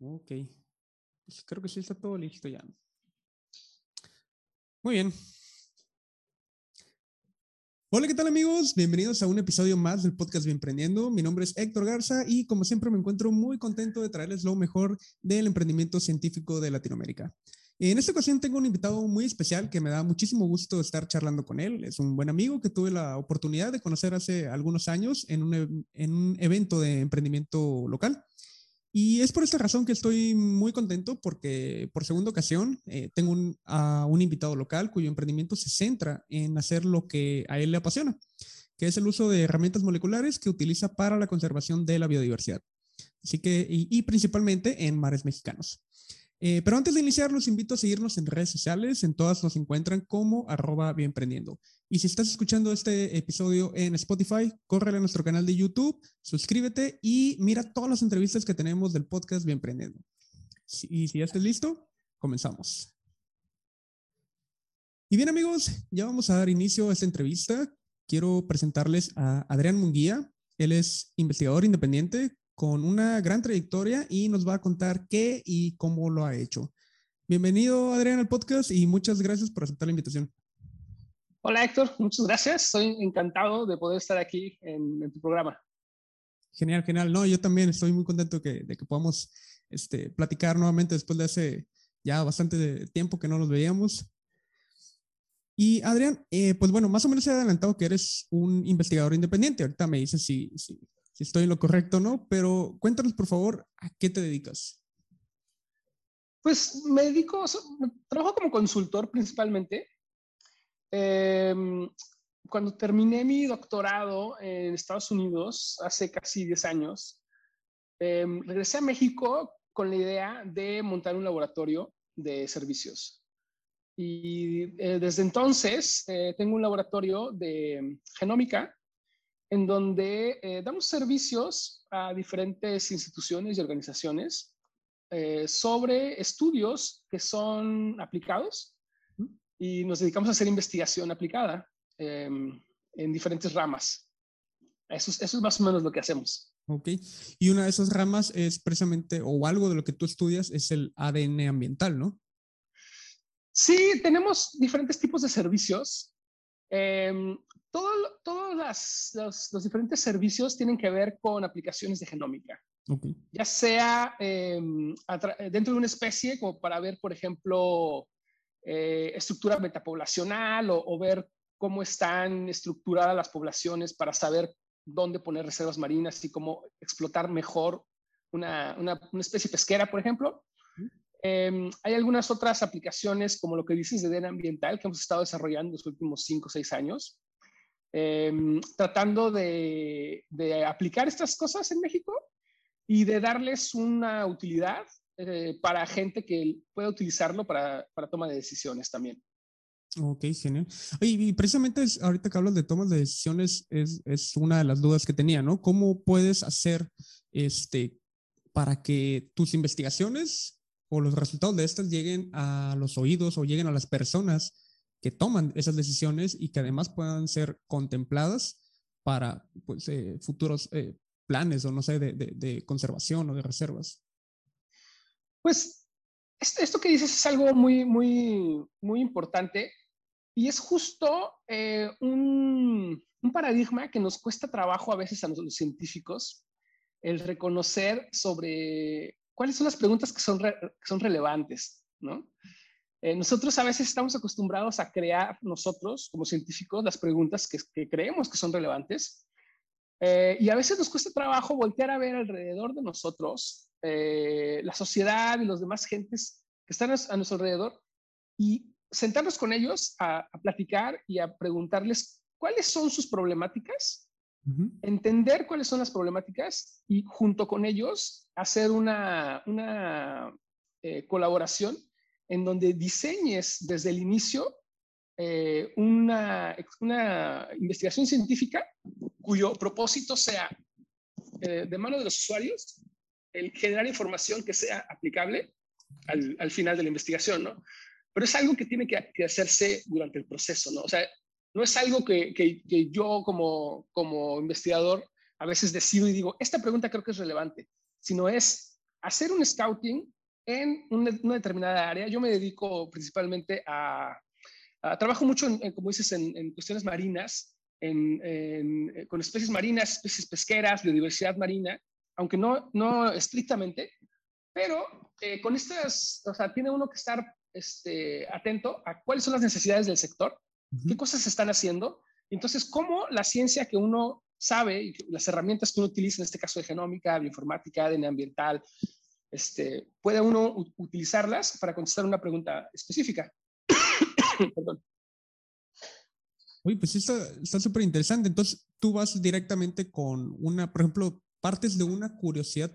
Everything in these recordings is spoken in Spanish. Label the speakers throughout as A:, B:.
A: Ok. Pues creo que sí está todo listo ya. Muy bien. Hola, ¿qué tal amigos? Bienvenidos a un episodio más del podcast Bien Emprendiendo. Mi nombre es Héctor Garza y como siempre me encuentro muy contento de traerles lo mejor del emprendimiento científico de Latinoamérica. En esta ocasión tengo un invitado muy especial que me da muchísimo gusto estar charlando con él. Es un buen amigo que tuve la oportunidad de conocer hace algunos años en un, en un evento de emprendimiento local. Y es por esta razón que estoy muy contento porque por segunda ocasión eh, tengo un, a un invitado local cuyo emprendimiento se centra en hacer lo que a él le apasiona, que es el uso de herramientas moleculares que utiliza para la conservación de la biodiversidad. Así que, y, y principalmente en mares mexicanos. Eh, pero antes de iniciar, los invito a seguirnos en redes sociales. En todas nos encuentran como arroba bienprendiendo. Y si estás escuchando este episodio en Spotify, córrele a nuestro canal de YouTube, suscríbete y mira todas las entrevistas que tenemos del podcast Bienprendiendo. Y si ya estás listo, comenzamos. Y bien amigos, ya vamos a dar inicio a esta entrevista. Quiero presentarles a Adrián Munguía. Él es investigador independiente con una gran trayectoria y nos va a contar qué y cómo lo ha hecho. Bienvenido, Adrián, al podcast y muchas gracias por aceptar la invitación.
B: Hola, Héctor, muchas gracias. Soy encantado de poder estar aquí en, tu programa.
A: Genial, genial. No, yo también estoy muy contento que, de que podamos este, platicar nuevamente después de hace ya bastante tiempo que no nos veíamos. Y Adrián, eh, pues bueno, más o menos he adelantado que eres un investigador independiente. Ahorita me dices si, si, si estoy en lo correcto o no, pero cuéntanos por favor a qué te dedicas.
B: Pues me dedico, trabajo como consultor principalmente. Em, cuando terminé mi doctorado en Estados Unidos hace casi 10 años, em, regresé a México con la idea de montar un laboratorio de servicios. Y eh, desde entonces eh, tengo un laboratorio de genómica en donde eh, damos servicios a diferentes instituciones y organizaciones eh, sobre estudios que son aplicados y nos dedicamos a hacer investigación aplicada em, en diferentes ramas. Eso, eso es más o menos lo que hacemos.
A: Ok. Y una de esas ramas es precisamente, o algo de lo que tú estudias, es el ADN ambiental, ¿no?
B: Sí, tenemos diferentes tipos de servicios. Eh, todos los, los, diferentes servicios tienen que ver con aplicaciones de genómica. Ya sea em, dentro de una especie, como para ver, por ejemplo, eh, estructura metapoblacional o, o, ver cómo están estructuradas las poblaciones para saber dónde poner reservas marinas y cómo explotar mejor una, una, una especie pesquera, por ejemplo. Eh, hay algunas otras aplicaciones, como lo que dices de DEN ambiental, que hemos estado desarrollando los últimos 5 o 6 años, Em, tratando de, aplicar estas cosas en México y de darles una utilidad eh, para gente que pueda utilizarlo para, para toma de decisiones también.
A: Ok, genial. y precisamente ahorita que hablas de tomas de decisiones, es, es, una de las dudas que tenía, ¿no? ¿Cómo puedes hacer este, para que tus investigaciones o los resultados de estas lleguen a los oídos o lleguen a las personas que toman esas decisiones y que además puedan ser contempladas para pues, eh, futuros eh, planes o no sé, de, de, conservación o de reservas.
B: Pues esto que dices es algo muy, muy, muy importante y es justo eh, un, un, paradigma que nos cuesta trabajo a veces a los, científicos, el reconocer sobre cuáles son las preguntas que son, relevantes, ¿no? Eh, nosotros a veces estamos acostumbrados a crear nosotros, como científicos, las preguntas que, creemos que son relevantes. Eh, y a veces nos cuesta trabajo voltear a ver alrededor de nosotros eh, la sociedad y los demás gentes que están a, nuestro alrededor y sentarnos con ellos a, platicar y a preguntarles cuáles son sus problemáticas, entender cuáles son las problemáticas y junto con ellos hacer una, una colaboración en donde diseñes desde el inicio eh, una, una, investigación científica cuyo propósito sea, eh, de mano de los usuarios, el generar información que sea aplicable al, al, final de la investigación, ¿no? Pero es algo que tiene que, que, hacerse durante el proceso, ¿no? O sea, no es algo que, yo como, investigador a veces decido y digo, esta pregunta creo que es relevante, sino es hacer un scouting en una, determinada área. Yo me dedico principalmente a, trabajo mucho, como dices, en, cuestiones marinas, en, con especies marinas, especies pesqueras, biodiversidad marina, aunque no, no estrictamente, pero eh, con estas, o sea, tiene uno que estar este, atento a cuáles son las necesidades del sector, qué cosas se están haciendo, entonces cómo la ciencia que uno sabe las herramientas que uno utiliza, en este caso de genómica, bioinformática, ADN ambiental, este, puede uno utilizarlas para contestar una pregunta específica. Perdón.
A: Oye, pues está súper interesante. Entonces, tú vas directamente con una, por ejemplo, partes de una curiosidad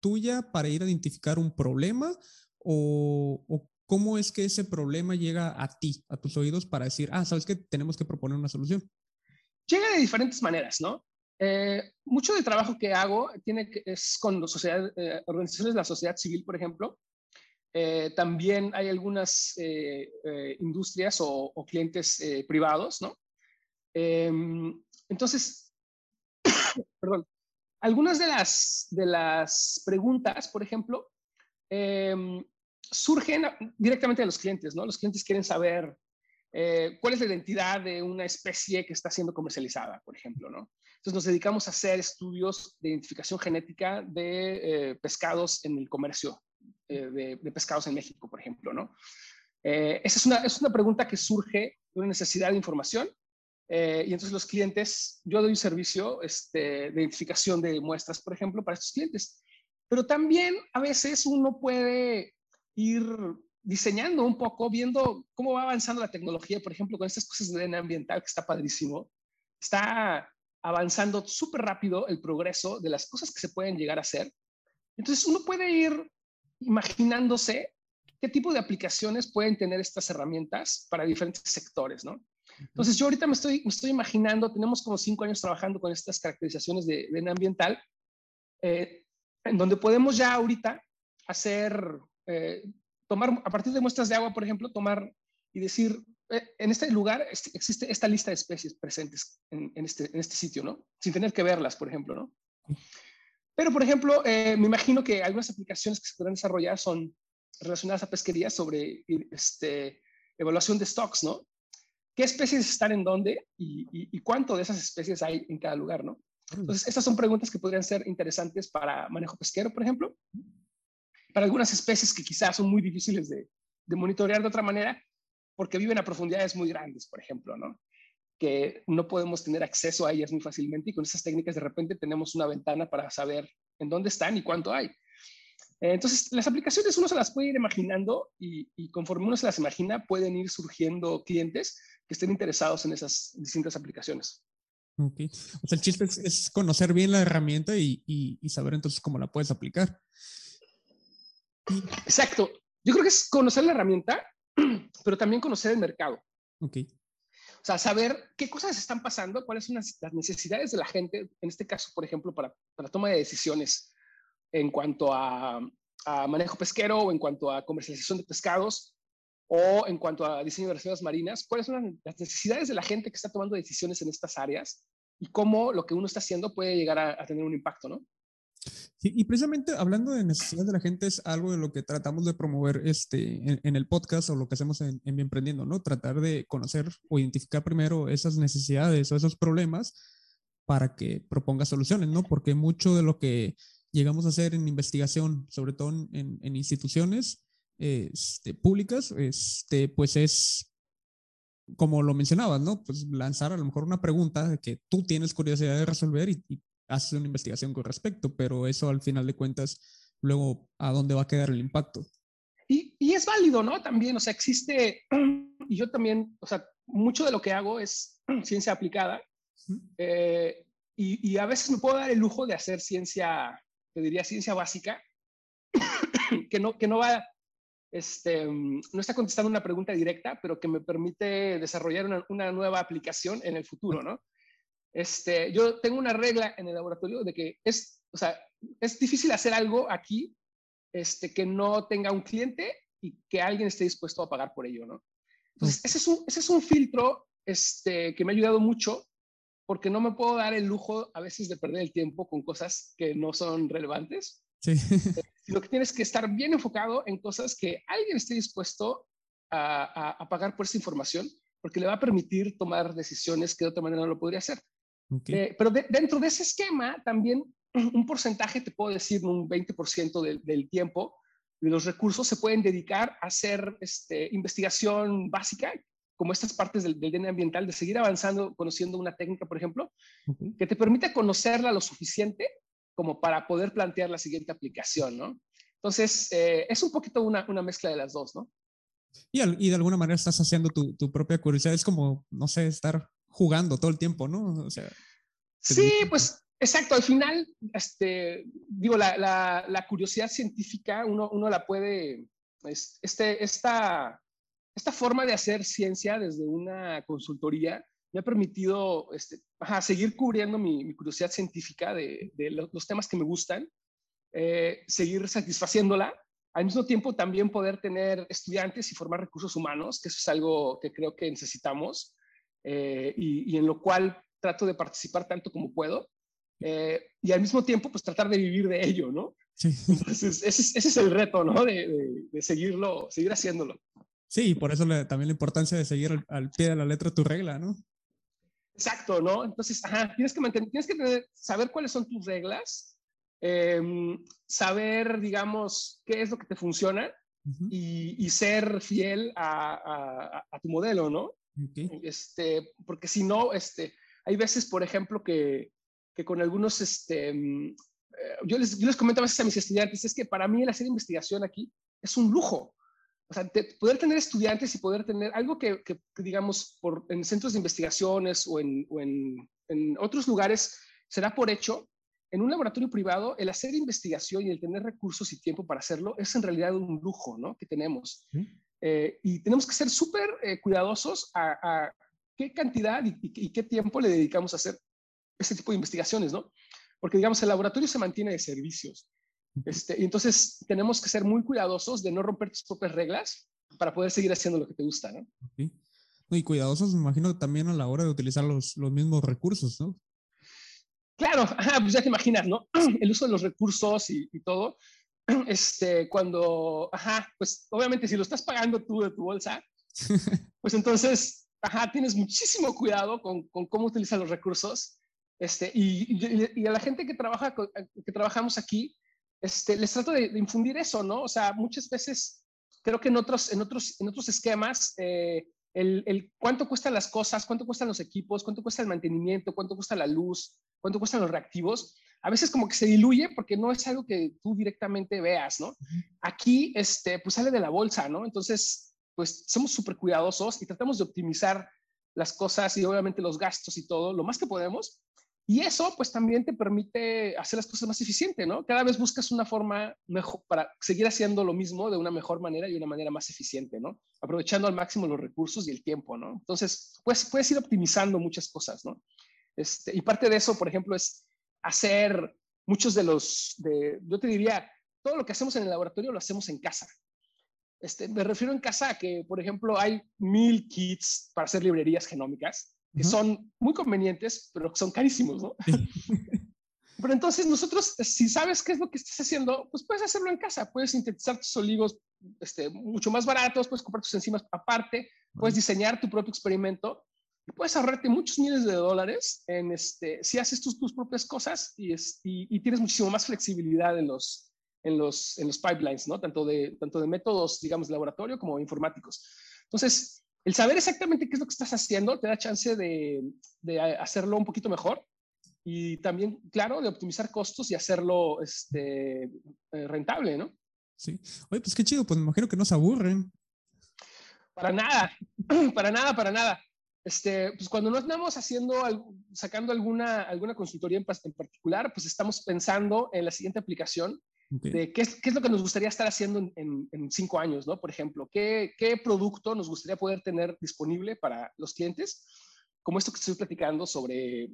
A: tuya para ir a identificar un problema o, o, cómo es que ese problema llega a ti, a tus oídos para decir, ah, sabes que tenemos que proponer una solución?
B: Llega de diferentes maneras, ¿no? Eh, mucho del trabajo que hago tiene que, es con sociedad, eh, organizaciones de la sociedad civil, por ejemplo. Eh, también hay algunas industrias o, o clientes privados, ¿no? Em, entonces, perdón, algunas de las, de las preguntas, por ejemplo, em, surgen directamente de los clientes, ¿no? Los clientes quieren saber eh, cuál es la identidad de una especie que está siendo comercializada, por ejemplo, ¿no? Entonces nos dedicamos a hacer estudios de identificación genética de eh, pescados en el comercio eh, de, pescados en México, por ejemplo, ¿no? esa es una, es una pregunta que surge de una necesidad de información y entonces los clientes, yo doy un servicio este, de identificación de muestras, por ejemplo, para estos clientes. Pero también a veces uno puede ir diseñando un poco, viendo cómo va avanzando la tecnología, por ejemplo, con estas cosas de DNA ambiental, que está padrísimo. Está avanzando súper rápido el progreso de las cosas que se pueden llegar a hacer. Entonces, uno puede ir imaginándose qué tipo de aplicaciones pueden tener estas herramientas para diferentes sectores, ¿no? Entonces, yo ahorita me estoy, me estoy imaginando, tenemos como cinco años trabajando con estas caracterizaciones de DNA ambiental, eh, en donde podemos ya ahorita hacer eh, tomar, a partir de muestras de agua, por ejemplo, tomar y decir, eh, en este lugar existe esta lista de especies presentes en, este, en este sitio, ¿no? Sin tener que verlas, por ejemplo, ¿no? Pero, por ejemplo, eh, me imagino que algunas aplicaciones que se pueden desarrollar son relacionadas a pesquería sobre este, evaluación de stocks, ¿no? ¿Qué especies están en dónde y, y, cuánto de esas especies hay en cada lugar, ¿no? Entonces, estas son preguntas que podrían ser interesantes para manejo pesquero, por ejemplo para algunas especies que quizás son muy difíciles de, monitorear de otra manera, porque viven a profundidades muy grandes, por ejemplo, ¿no? Que no podemos tener acceso a ellas muy fácilmente y con esas técnicas de repente tenemos una ventana para saber en dónde están y cuánto hay. Entonces, las aplicaciones uno se las puede ir imaginando y, conforme uno se las imagina, pueden ir surgiendo clientes que estén interesados en esas distintas aplicaciones.
A: Ok. O sea, el chiste es, conocer bien la herramienta y, y, saber entonces cómo la puedes aplicar.
B: Exacto. Yo creo que es conocer la herramienta, pero también conocer el mercado.
A: Ok.
B: O sea, saber qué cosas están pasando, cuáles son las, necesidades de la gente, en este caso, por ejemplo, para, para toma de decisiones en cuanto a, manejo pesquero o en cuanto a comercialización de pescados o en cuanto a diseño de reservas marinas, cuáles son las necesidades de la gente que está tomando decisiones en estas áreas y cómo lo que uno está haciendo puede llegar a tener un impacto, ¿no?
A: Y precisamente hablando de necesidades de la gente es algo de lo que tratamos de promover este, en, el podcast o lo que hacemos en, en Emprendiendo, ¿no? Tratar de conocer o identificar primero esas necesidades o esos problemas para que proponga soluciones, ¿no? Porque mucho de lo que llegamos a hacer en investigación, sobre todo en, instituciones este, públicas, este, pues es como lo mencionabas, ¿no? Pues lanzar a lo mejor una pregunta que tú tienes curiosidad de resolver y haces una investigación con respecto, pero eso al final de cuentas, luego, ¿a dónde va a quedar el impacto?
B: Y, y es válido, ¿no? También, o sea, existe, y yo también, o sea, mucho de lo que hago es ciencia aplicada, eh, y, y, a veces me puedo dar el lujo de hacer ciencia, te diría ciencia básica, que no, que no va, este, no está contestando una pregunta directa, pero que me permite desarrollar una, una nueva aplicación en el futuro, ¿no? Este, yo tengo una regla en el laboratorio de que es, o sea, es difícil hacer algo aquí este, que no tenga un cliente y que alguien esté dispuesto a pagar por ello, ¿no? Entonces, ese es un, ese es un filtro este, que me ha ayudado mucho porque no me puedo dar el lujo a veces de perder el tiempo con cosas que no son relevantes.
A: Sí.
B: sino que tienes que estar bien enfocado en cosas que alguien esté dispuesto a, pagar por esa información, porque le va a permitir tomar decisiones que de otra manera no lo podría hacer. Eh, pero dentro de ese esquema, también un porcentaje, te puedo decir, un 20% del, tiempo de los recursos se pueden dedicar a hacer este, investigación básica, como estas partes del, del DNA ambiental, de seguir avanzando, conociendo una técnica, por ejemplo, que te permite conocerla lo suficiente como para poder plantear la siguiente aplicación, ¿no? Entonces, eh, es un poquito una, una, mezcla de las dos, ¿no?
A: Y, y de alguna manera estás haciendo tu, tu, propia curiosidad, es como, no sé, estar jugando todo el tiempo, ¿no? O sea,
B: sí, pues exacto, al final, este, digo, la, la, la curiosidad científica, uno, uno la puede, este, esta, esta forma de hacer ciencia desde una consultoría me ha permitido este, seguir cubriendo mi, curiosidad científica de, los, temas que me gustan, eh, seguir satisfaciéndola, al mismo tiempo también poder tener estudiantes y formar recursos humanos, que eso es algo que creo que necesitamos eh, y, en lo cual trato de participar tanto como puedo. Eh, y al mismo tiempo, pues tratar de vivir de ello, ¿no?
A: Sí.
B: Entonces, ese, es el reto, ¿no? De, seguirlo, seguir haciéndolo.
A: Sí, por eso también la importancia de seguir al, al, pie de la letra tu regla, ¿no?
B: Exacto, ¿no? Entonces, ajá, tienes que mantener, tienes que saber cuáles son tus reglas, em, saber, digamos, qué es lo que te funciona y, ser fiel a, tu modelo, ¿no? Este, porque si no, este, hay veces, por ejemplo, que, que con algunos, este, em, eh, yo, les, yo les comento a veces a mis estudiantes, es que para mí el hacer investigación aquí es un lujo o sea, poder tener estudiantes y poder tener algo que, digamos, por, en centros de investigaciones o, en, o en, en, otros lugares será por hecho, en un laboratorio privado, el hacer investigación y el tener recursos y tiempo para hacerlo es en realidad un lujo, ¿no? Que tenemos. Eh, y tenemos que ser súper eh, cuidadosos a, qué cantidad y, y, qué tiempo le dedicamos a hacer este tipo de investigaciones, ¿no? Porque, digamos, el laboratorio se mantiene de servicios. Este, y entonces tenemos que ser muy cuidadosos de no romper tus propias reglas para poder seguir haciendo lo que te gusta, ¿no?
A: Y cuidadosos, me imagino, también a la hora de utilizar los, los mismos recursos, ¿no?
B: Claro, pues ya te imaginas, ¿no? El uso de los recursos y, todo. Este, cuando, ajá, pues obviamente si lo estás pagando tú de tu bolsa, pues entonces, ajá, tienes muchísimo cuidado con, con cómo utilizas los recursos. Este, y, y, a la gente que trabaja, que trabajamos aquí, este, les trato de, infundir eso, ¿no? O sea, muchas veces creo que en otros, en otros, en otros esquemas, eh, el, el, cuánto cuestan las cosas, cuánto cuestan los equipos, cuánto cuesta el mantenimiento, cuánto cuesta la luz, cuánto cuestan los reactivos, a veces como que se diluye porque no es algo que tú directamente veas, ¿no? Aquí, este, pues sale de la bolsa, ¿no? Entonces, pues somos súper cuidadosos y tratamos de optimizar las cosas y obviamente los gastos y todo, lo más que podemos, y eso pues también te permite hacer las cosas más eficiente, ¿no? Cada vez buscas una forma mejor para seguir haciendo lo mismo de una mejor manera y una manera más eficiente, ¿no? Aprovechando al máximo los recursos y el tiempo, ¿no? Entonces, pues puedes ir optimizando muchas cosas, ¿no? Este, y parte de eso, por ejemplo, es hacer muchos de los, de, yo te diría, todo lo que hacemos en el laboratorio lo hacemos en casa. Este, me refiero en casa a que, por ejemplo, hay mil kits para hacer librerías genómicas que son muy convenientes, pero que son carísimos, ¿no? pero entonces nosotros, si sabes qué es lo que estás haciendo, pues puedes hacerlo en casa, puedes sintetizar tus oligos este, mucho más baratos, puedes comprar tus enzimas aparte, puedes diseñar tu propio experimento y puedes ahorrarte muchos miles de dólares en este, si haces tus, tus propias cosas y, es, y, tienes muchísimo más flexibilidad en los, en los, en los pipelines, ¿no? Tanto de, tanto de métodos, digamos, de laboratorio como informáticos. Entonces, el saber exactamente qué es lo que estás haciendo te da chance de, hacerlo un poquito mejor y también, claro, de optimizar costos y hacerlo este, eh, rentable, ¿no?
A: Sí. Oye, pues qué chido, pues me imagino que no se aburren.
B: Para nada, para nada, para nada. Este, pues cuando no estamos haciendo, sacando alguna, alguna consultoría en, en particular, pues estamos pensando en la siguiente aplicación de qué es, qué es, lo que nos gustaría estar haciendo en, en, cinco años, ¿no? Por ejemplo, ¿qué, ¿qué, producto nos gustaría poder tener disponible para los clientes? Como esto que estoy platicando sobre,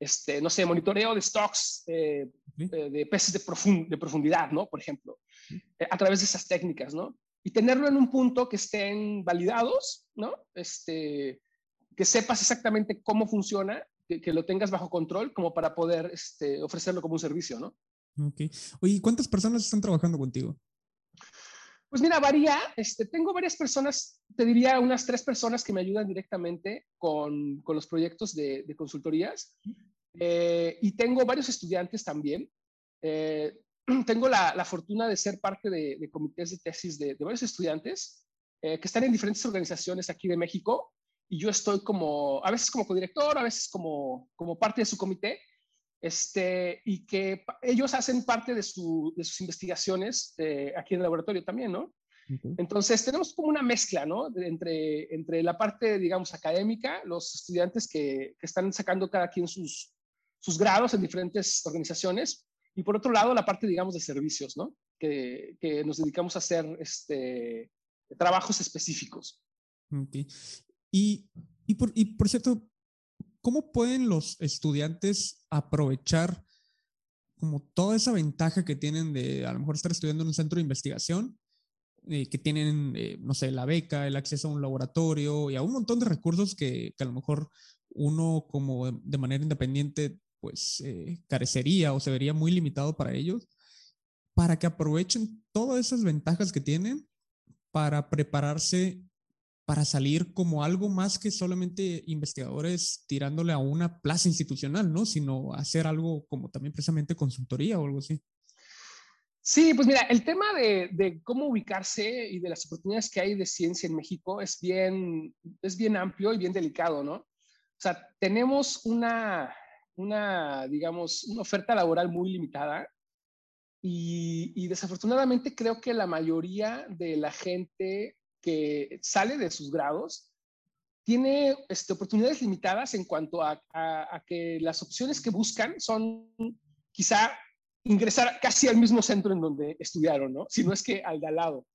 B: este, no sé, monitoreo de stocks eh, eh, de peces de, de, profundidad, ¿no? Por ejemplo, eh, a través de esas técnicas, ¿no? Y tenerlo en un punto que estén validados, ¿no? Este, que sepas exactamente cómo funciona, que, que lo tengas bajo control como para poder este, ofrecerlo como un servicio, ¿no?
A: Ok. Oye, ¿cuántas personas están trabajando contigo?
B: Pues mira, varía. Este, tengo varias personas, te diría unas tres personas que me ayudan directamente con, con los proyectos de, de consultorías. Eh, y tengo varios estudiantes también. Eh, tengo la, la, fortuna de ser parte de, de comités de tesis de, de varios estudiantes eh, que están en diferentes organizaciones aquí de México. Y yo estoy como, a veces como codirector, a veces como, como parte de su comité este, y que ellos hacen parte de, su, de sus investigaciones eh, aquí en el laboratorio también, ¿no? Entonces, tenemos como una mezcla, ¿no? entre, entre la parte, digamos, académica, los estudiantes que, que, están sacando cada quien sus, sus grados en diferentes organizaciones, y por otro lado, la parte, digamos, de servicios, ¿no? Que, que nos dedicamos a hacer este, trabajos específicos.
A: Okay. Y, y, por, y por cierto, ¿cómo pueden los estudiantes aprovechar como toda esa ventaja que tienen de a lo mejor estar estudiando en un centro de investigación, eh, que tienen, eh, no sé, la beca, el acceso a un laboratorio y a un montón de recursos que, que a lo mejor uno como de manera independiente pues eh, carecería o se vería muy limitado para ellos, para que aprovechen todas esas ventajas que tienen para prepararse para salir como algo más que solamente investigadores tirándole a una plaza institucional, ¿no? Sino hacer algo como también precisamente consultoría o algo así.
B: Sí, pues mira, el tema de, cómo ubicarse y de las oportunidades que hay de ciencia en México es bien, es bien amplio y bien delicado, ¿no? O sea, tenemos una, una digamos, una oferta laboral muy limitada y desafortunadamente creo que la mayoría de la gente que sale de sus grados tiene este, oportunidades limitadas en cuanto a, a, a, que las opciones que buscan son quizá ingresar casi al mismo centro en donde estudiaron, ¿no? Si no es que al de al lado.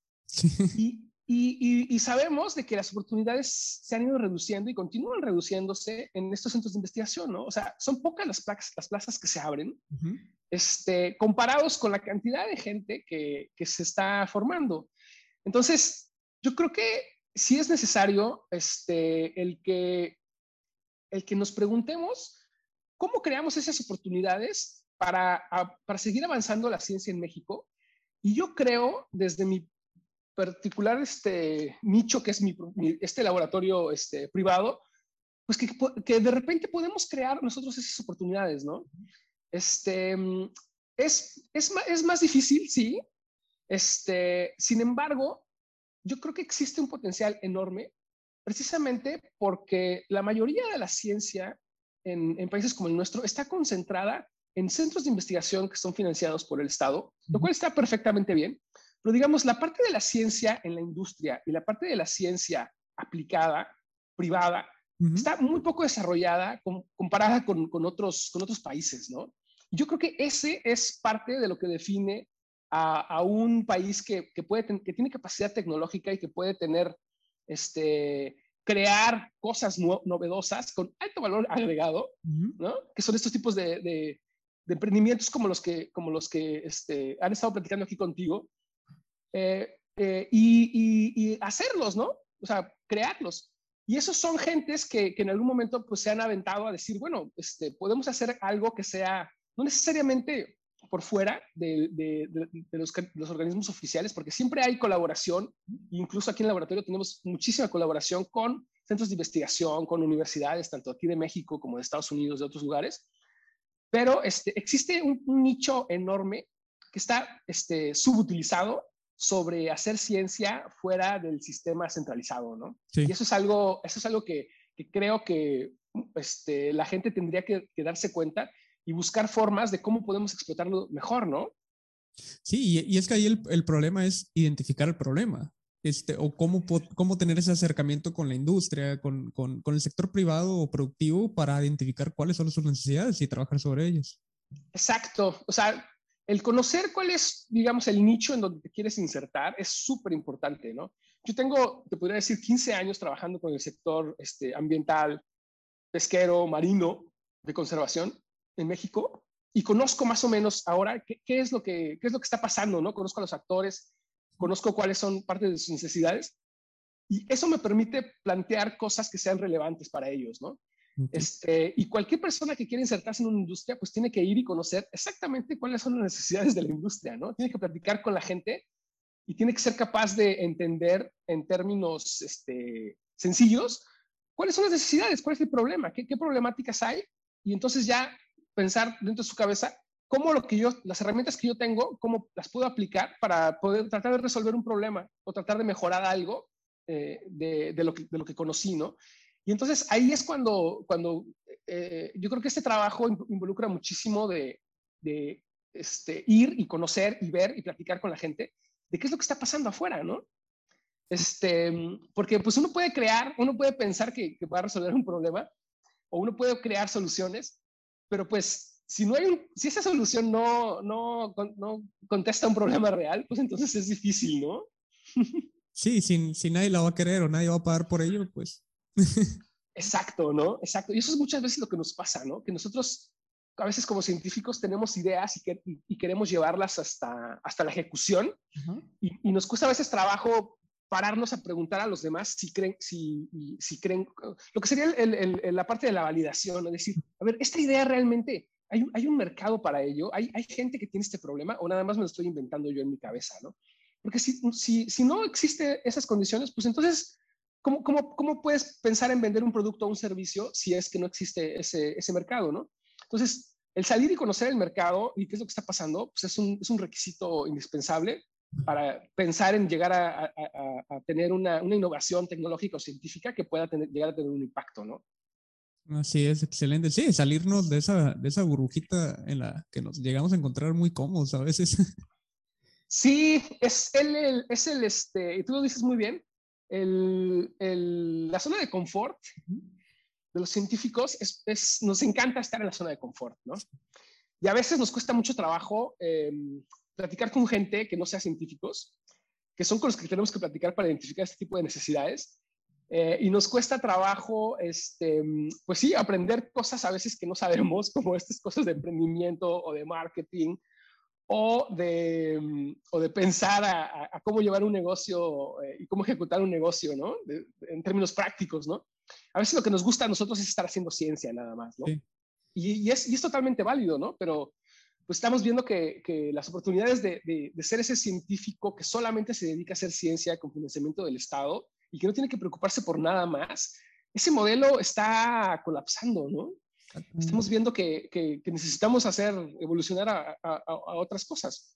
B: Y, y, y, sabemos de que las oportunidades se han ido reduciendo y continúan reduciéndose en estos centros de investigación, ¿no? O sea, son pocas las plazas, las plazas que se abren, uh -huh. este, comparados con la cantidad de gente que, que se está formando. Entonces, yo creo que sí es necesario este, el, que, el que nos preguntemos cómo creamos esas oportunidades para, a, para seguir avanzando la ciencia en México. Y yo creo, desde mi particular este, nicho, que es mi, este laboratorio este, privado, pues que, que, de repente podemos crear nosotros esas oportunidades, ¿no? Este, es, es, es más difícil, sí. Este, sin embargo, yo creo que existe un potencial enorme precisamente porque la mayoría de la ciencia en, en, países como el nuestro está concentrada en centros de investigación que son financiados por el Estado, lo cual está perfectamente bien. Pero digamos, la parte de la ciencia en la industria y la parte de la ciencia aplicada, privada, uh -huh. está muy poco desarrollada com comparada con, con, otros, con otros países, ¿no? Yo creo que ese es parte de lo que define a, a un país que, que, puede que tiene capacidad tecnológica y que puede tener, este, crear cosas no novedosas con alto valor agregado, uh -huh. ¿no? Que son estos tipos de, de, de, emprendimientos como los que, como los que este, han estado platicando aquí contigo, eh, eh, y, y, y, hacerlos, ¿no? O sea, crearlos. Y esos son gentes que, que, en algún momento pues, se han aventado a decir, bueno, este, podemos hacer algo que sea, no necesariamente por fuera de, de, de los, los, organismos oficiales, porque siempre hay colaboración, incluso aquí en el laboratorio tenemos muchísima colaboración con centros de investigación, con universidades, tanto aquí de México como de Estados Unidos, de otros lugares, pero este, existe un, un nicho enorme que está este, subutilizado sobre hacer ciencia fuera del sistema centralizado, ¿no? Sí. Y eso es algo, eso es algo que, que creo que este, la gente tendría que, que darse cuenta y buscar formas de cómo podemos explotarlo mejor, ¿no?
A: Sí, y, y es que ahí el, el, problema es identificar el problema, este, o cómo, cómo tener ese acercamiento con la industria, con, con, con, el sector privado o productivo para identificar cuáles son sus necesidades y trabajar sobre ellas.
B: Exacto, o sea, el conocer cuál es, digamos, el nicho en donde te quieres insertar es súper importante, ¿no? Yo tengo, te podría decir, 15 años trabajando con el sector este, ambiental, pesquero, marino, de conservación, en México y conozco más o menos ahora qué, qué, es lo que, qué es lo que está pasando, ¿no? Conozco a los actores, conozco cuáles son parte de sus necesidades y eso me permite plantear cosas que sean relevantes para ellos, ¿no? Este, y cualquier persona que quiera insertarse en una industria, pues tiene que ir y conocer exactamente cuáles son las necesidades de la industria, ¿no? Tiene que platicar con la gente y tiene que ser capaz de entender en términos este, sencillos cuáles son las necesidades, cuál es el problema, qué, qué problemáticas hay, y entonces ya pensar dentro de su cabeza cómo lo que yo, las herramientas que yo tengo, cómo las puedo aplicar para poder tratar de resolver un problema o tratar de mejorar algo eh, de, lo que, de, lo que, conocí, ¿no? Y entonces ahí es cuando, cuando eh, yo creo que este trabajo involucra muchísimo de, de este, ir y conocer y ver y platicar con la gente de qué es lo que está pasando afuera, ¿no? Este, porque pues uno puede crear, uno puede pensar que, que va a resolver un problema o uno puede crear soluciones, pero pues si no hay un, si esa solución no, no, no contesta un problema real, pues entonces es difícil, ¿no?
A: Sí, si, si nadie la va a querer o nadie va a pagar por ello, pues.
B: Exacto, ¿no? Exacto. Y eso es muchas veces lo que nos pasa, ¿no? Que nosotros a veces como científicos tenemos ideas y, que, y, queremos llevarlas hasta, hasta la ejecución uh -huh. y, y, nos cuesta a veces trabajo pararnos a preguntar a los demás si creen, si, si creen, lo que sería el, el, el, la parte de la validación, es decir, a ver, esta idea realmente, hay, hay un mercado para ello, hay, hay gente que tiene este problema o nada más me lo estoy inventando yo en mi cabeza, ¿no? Porque si, si, si no existe esas condiciones, pues entonces, ¿cómo, cómo, ¿cómo puedes pensar en vender un producto o un servicio si es que no existe ese, ese mercado, ¿no? Entonces, el salir y conocer el mercado y qué es lo que está pasando, pues es un, es un requisito indispensable para pensar en llegar a, a, a tener una, una, innovación tecnológica o científica que pueda tener, llegar a tener un impacto, ¿no?
A: Así es, excelente. Sí, salirnos de esa, de esa burbujita en la que nos llegamos a encontrar muy cómodos a veces.
B: Sí, es el, el es el, este, y tú lo dices muy bien, el, el, la zona de confort de los científicos es, es, nos encanta estar en la zona de confort, ¿no? Y a veces nos cuesta mucho trabajo eh, platicar con gente que no sea científicos, que son con los que tenemos que platicar para identificar este tipo de necesidades. Eh, y nos cuesta trabajo, este, pues sí, aprender cosas a veces que no sabemos, como estas cosas de emprendimiento o de marketing, o de, o de pensar a, a, cómo llevar un negocio eh, y cómo ejecutar un negocio, ¿no? De, en términos prácticos, ¿no? A veces lo que nos gusta a nosotros es estar haciendo ciencia nada más, ¿no? Sí. Y, y, es, y, es, totalmente válido, ¿no? Pero pues estamos viendo que, que las oportunidades de, de, ser ese científico que solamente se dedica a hacer ciencia con financiamiento del Estado y que no tiene que preocuparse por nada más, ese modelo está colapsando, ¿no? Estamos viendo que, que, que necesitamos hacer evolucionar a, a, a, otras cosas.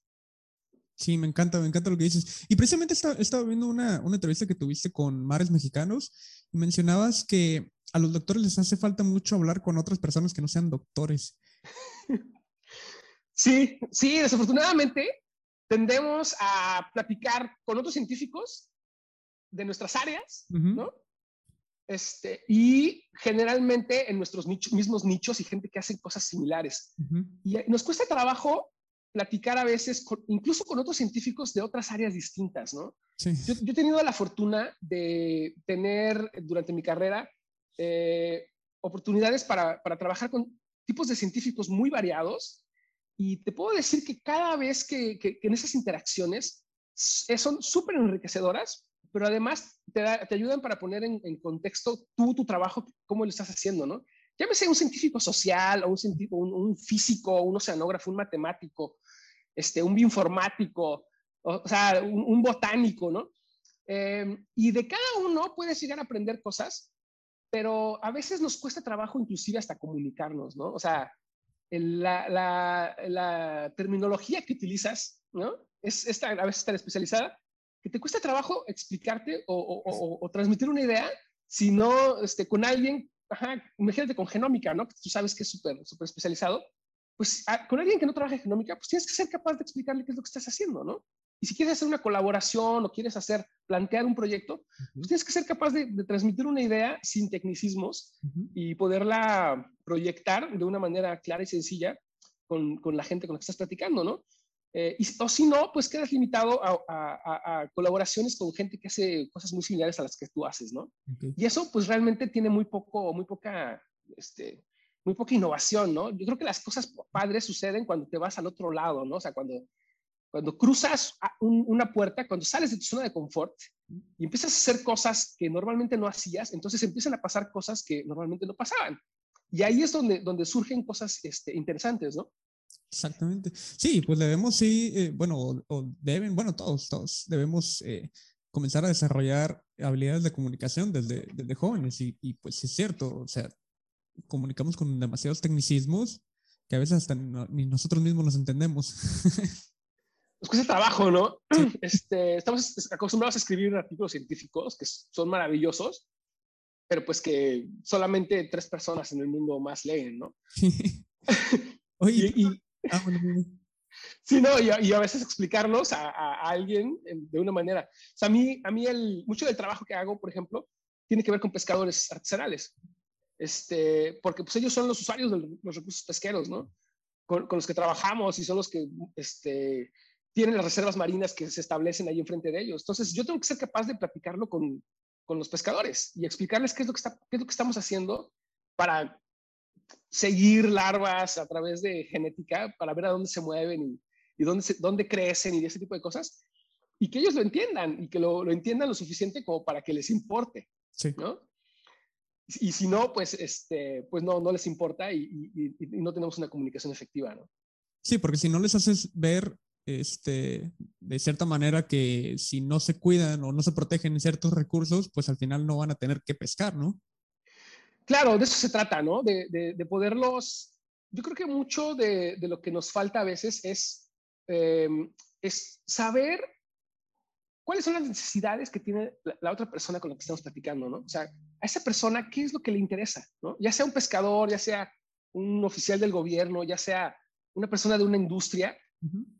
A: Sí, me encanta, me encanta lo que dices. Y precisamente estaba, estaba viendo una, una entrevista que tuviste con Mares Mexicanos y mencionabas que a los doctores les hace falta mucho hablar con otras personas que no sean doctores.
B: Sí, sí, desafortunadamente tendemos a platicar con otros científicos de nuestras áreas, uh -huh. ¿no? Este, y generalmente en nuestros nicho, mismos nichos y gente que hace cosas similares. Uh -huh. Y nos cuesta trabajo platicar a veces, con, incluso con otros científicos de otras áreas distintas, ¿no? Sí. Yo, yo, he tenido la fortuna de tener durante mi carrera eh, oportunidades para, para, trabajar con tipos de científicos muy variados y te puedo decir que cada vez que, en esas interacciones son súper enriquecedoras pero además te, da, te ayudan para poner en, contexto tú, tu trabajo, cómo lo estás haciendo, ¿no? Llámese un científico social, o un, científico, un, un físico, un oceanógrafo, un matemático, este, un bioinformático, o, sea, un, un, botánico, ¿no? Eh, y de cada uno puedes llegar a aprender cosas, pero a veces nos cuesta trabajo inclusive hasta comunicarnos, ¿no? O sea, la, la, la terminología que utilizas, ¿no? Es esta, a veces tan especializada, que te cuesta trabajo explicarte o, o, o, o transmitir una idea, sino este, con alguien, ajá, imagínate con genómica, ¿no? Que tú sabes que es súper super especializado, pues a, con alguien que no trabaja en genómica, pues tienes que ser capaz de explicarle qué es lo que estás haciendo, ¿no? Y si quieres hacer una colaboración o quieres hacer, plantear un proyecto, uh -huh. pues tienes que ser capaz de, de, transmitir una idea sin tecnicismos uh -huh. y poderla proyectar de una manera clara y sencilla con, con la gente con la que estás platicando, ¿no? Eh, y, o si no, pues quedas limitado a, a, a, colaboraciones con gente que hace cosas muy similares a las que tú haces, ¿no? Okay. Y eso, pues realmente tiene muy poco, muy poca, este, muy poca innovación, ¿no? Yo creo que las cosas padres suceden cuando te vas al otro lado, ¿no? O sea, cuando, cuando cruzas un, una puerta, cuando sales de tu zona de confort y empiezas a hacer cosas que normalmente no hacías, entonces empiezan a pasar cosas que normalmente no pasaban. Y ahí es donde, donde surgen cosas este, interesantes, ¿no?
A: Exactamente. Sí, pues debemos, sí, eh, bueno, o, deben, bueno, todos, todos debemos eh, comenzar a desarrollar habilidades de comunicación desde, desde jóvenes. Y, y, pues es cierto, o sea, comunicamos con demasiados tecnicismos que a veces hasta ni nosotros mismos nos entendemos.
B: Nos cuesta trabajo, ¿no? Este, estamos acostumbrados a escribir artículos científicos que son maravillosos, pero pues que solamente tres personas en el mundo más leen, ¿no? Oye, y, ah, Sí, no, y, a veces explicarlos a, a, alguien de una manera. O sea, a mí, a mí el, mucho del trabajo que hago, por ejemplo, tiene que ver con pescadores artesanales este, porque pues ellos son los usuarios de los recursos pesqueros, ¿no? Con, los que trabajamos y son los que este, tienen las reservas marinas que se establecen ahí enfrente de ellos. Entonces, yo tengo que ser capaz de platicarlo con, con los pescadores y explicarles qué es, lo que está, qué es lo que estamos haciendo para seguir larvas a través de genética, para ver a dónde se mueven y, y dónde, dónde crecen y ese tipo de cosas, y que ellos lo entiendan y que lo, lo entiendan lo suficiente como para que les importe, sí. ¿no? y si no, pues, este, pues no, no les importa y, no tenemos una comunicación efectiva, ¿no?
A: Sí, porque si no les haces ver, este, de cierta manera que si no se cuidan o no se protegen ciertos recursos, pues al final no van a tener que pescar, ¿no?
B: Claro, de eso se trata, ¿no? De, de, poderlos, yo creo que mucho de, de, lo que nos falta a veces es, em, es saber cuáles son las necesidades que tiene la, otra persona con la que estamos platicando, ¿no? O sea, a esa persona, ¿qué es lo que le interesa, ¿no? Ya sea un pescador, ya sea un oficial del gobierno, ya sea una persona de una industria,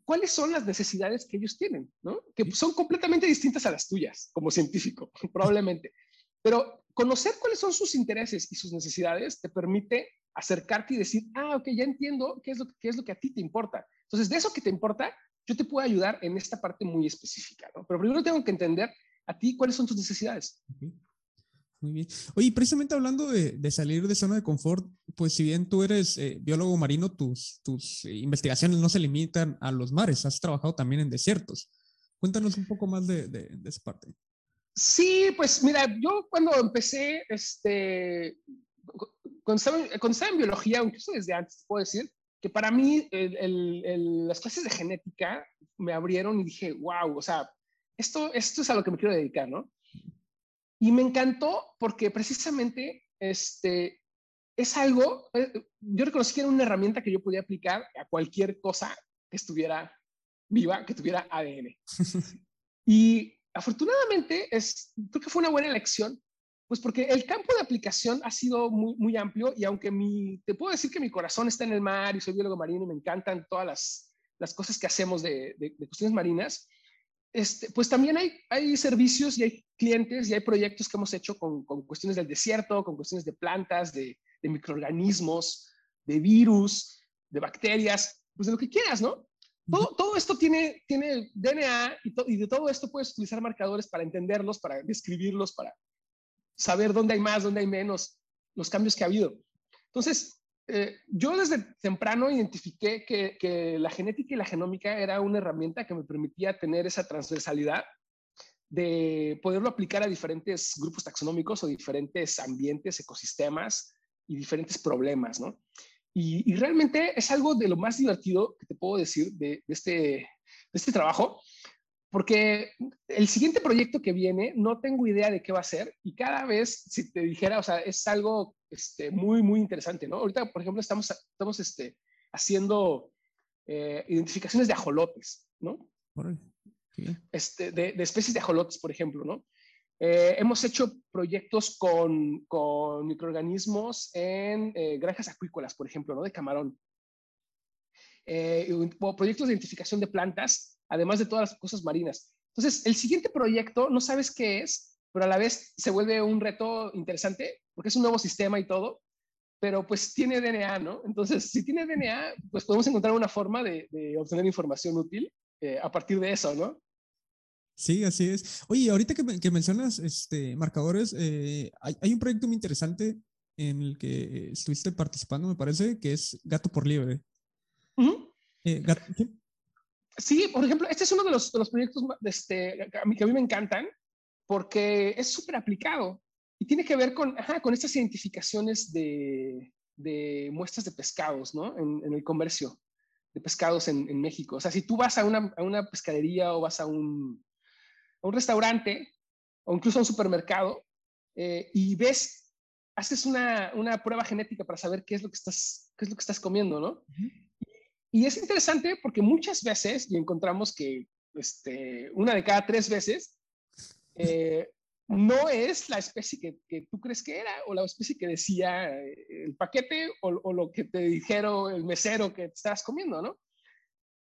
B: ¿cuáles son las necesidades que ellos tienen, ¿no? Que son completamente distintas a las tuyas como científico, probablemente. Pero conocer cuáles son sus intereses y sus necesidades te permite acercarte y decir, ah, ok, ya entiendo qué es lo, qué es lo que a ti te importa. Entonces, de eso que te importa, yo te puedo ayudar en esta parte muy específica, ¿no? Pero primero tengo que entender a ti cuáles son tus necesidades.
A: Muy bien. Oye, precisamente hablando de, salir de zona de confort, pues si bien tú eres eh, biólogo marino, tus, tus investigaciones no se limitan a los mares, has trabajado también en desiertos. Cuéntanos un poco más de, de, esa parte.
B: Sí, pues mira, yo cuando empecé, este, cuando estaba, en biología, incluso desde antes, puedo decir, que para mí las clases de genética me abrieron y dije, wow, o sea, esto, esto es a lo que me quiero dedicar, ¿no? Y me encantó porque precisamente este, es algo, eh, yo reconocí que era una herramienta que yo podía aplicar a cualquier cosa que estuviera viva, que tuviera ADN. y afortunadamente, es, creo que fue una buena elección pues porque el campo de aplicación ha sido muy, muy amplio y aunque mi, te puedo decir que mi corazón está en el mar y soy biólogo marino y me encantan todas las, las cosas que hacemos de, de, cuestiones marinas, este, pues también hay, hay servicios y hay clientes y hay proyectos que hemos hecho con, con cuestiones del desierto, con cuestiones de plantas, de, de, microorganismos, de virus, de bacterias, pues de lo que quieras, ¿no? Todo, todo esto tiene, tiene DNA y, y de todo esto puedes utilizar marcadores para entenderlos, para describirlos, para saber dónde hay más, dónde hay menos, los cambios que ha habido. Entonces, eh, yo desde temprano identifiqué que, que, la genética y la genómica era una herramienta que me permitía tener esa transversalidad de poderlo aplicar a diferentes grupos taxonómicos o diferentes ambientes, ecosistemas y diferentes problemas, ¿no? Y, y realmente es algo de lo más divertido que te puedo decir de, de este, de este trabajo, porque el siguiente proyecto que viene no tengo idea de qué va a ser y cada vez, si te dijera, o sea, es algo este, muy, muy interesante, ¿no? Ahorita, por ejemplo, estamos, estamos este, haciendo eh, identificaciones de ajolotes, ¿no? Este, de, especies de ajolotes, por ejemplo, ¿no? Eh, hemos hecho proyectos con, con microorganismos en eh, granjas acuícolas, por ejemplo, ¿no? De camarón. proyectos de identificación de plantas además de todas las cosas marinas. Entonces, el siguiente proyecto no sabes qué es, pero a la vez se vuelve un reto interesante porque es un nuevo sistema y todo, pero pues tiene DNA, ¿no? Entonces, si tiene DNA, pues podemos encontrar una forma de, obtener información útil eh, a partir de eso, ¿no?
A: Sí, así es. Oye, ahorita que, mencionas este, marcadores, eh, hay, un proyecto muy interesante en el que estuviste participando, me parece, que es Gato por Liebre.
B: Eh, Sí, por ejemplo, este es uno de los, de los proyectos este, que, a mí, que a mí me encantan porque es súper aplicado y tiene que ver con, ajá, con estas identificaciones de, de muestras de pescados, ¿no? En, el comercio de pescados en, México. O sea, si tú vas a una, a una pescadería o vas a un, a un, restaurante o incluso a un supermercado eh, y ves, haces una, una, prueba genética para saber qué es lo que estás, qué es lo que estás comiendo, ¿no? Y es interesante porque muchas veces, y encontramos que este, una de cada tres veces, eh, no es la especie que, que, tú crees que era o la especie que decía eh, el paquete o, lo que te dijeron el mesero que te estabas comiendo, ¿no?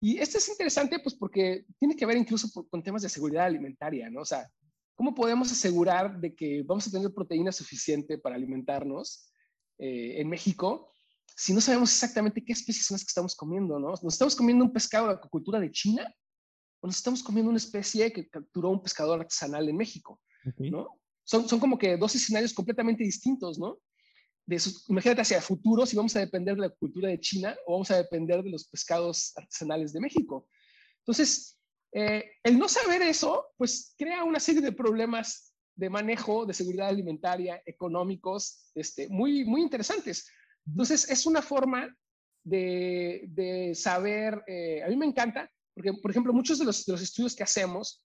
B: Y esto es interesante pues porque tiene que ver incluso con temas de seguridad alimentaria, ¿no? O sea, ¿cómo podemos asegurar de que vamos a tener proteína suficiente para alimentarnos eh, en México si no sabemos exactamente qué especies son las que estamos comiendo, ¿no? ¿Nos estamos comiendo un pescado de acuacultura de China o nos estamos comiendo una especie que capturó un pescador artesanal en México? ¿No? Son, son como que dos escenarios completamente distintos, ¿no? De imagínate hacia el futuro si vamos a depender de la cultura de China o vamos a depender de los pescados artesanales de México. Entonces, eh, el no saber eso, pues crea una serie de problemas de manejo, de seguridad alimentaria, económicos, este, muy, muy interesantes. Entonces, es una forma de, de saber, eh, a mí me encanta, porque, por ejemplo, muchos de los, de los estudios que hacemos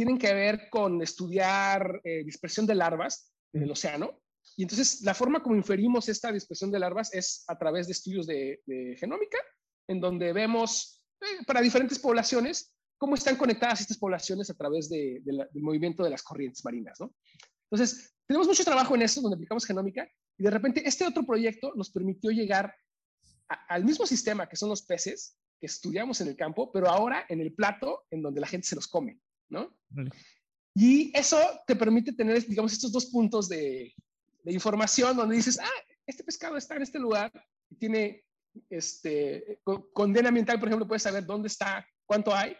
B: tienen que ver con estudiar eh, dispersión de larvas en el océano. Y entonces la forma como inferimos esta dispersión de larvas es a través de estudios de, genómica, en donde vemos eh, para diferentes poblaciones cómo están conectadas estas poblaciones a través del movimiento de las corrientes marinas. ¿no? Entonces, tenemos mucho trabajo en eso, donde aplicamos genómica, y de repente este otro proyecto nos permitió llegar al mismo sistema que son los peces que estudiamos en el campo, pero ahora en el plato en donde la gente se los come. ¿No? Y eso te permite tener, digamos, estos dos puntos de, información donde dices, ah, este pescado está en este lugar tiene este, condena ambiental, por ejemplo, puedes saber dónde está, cuánto hay,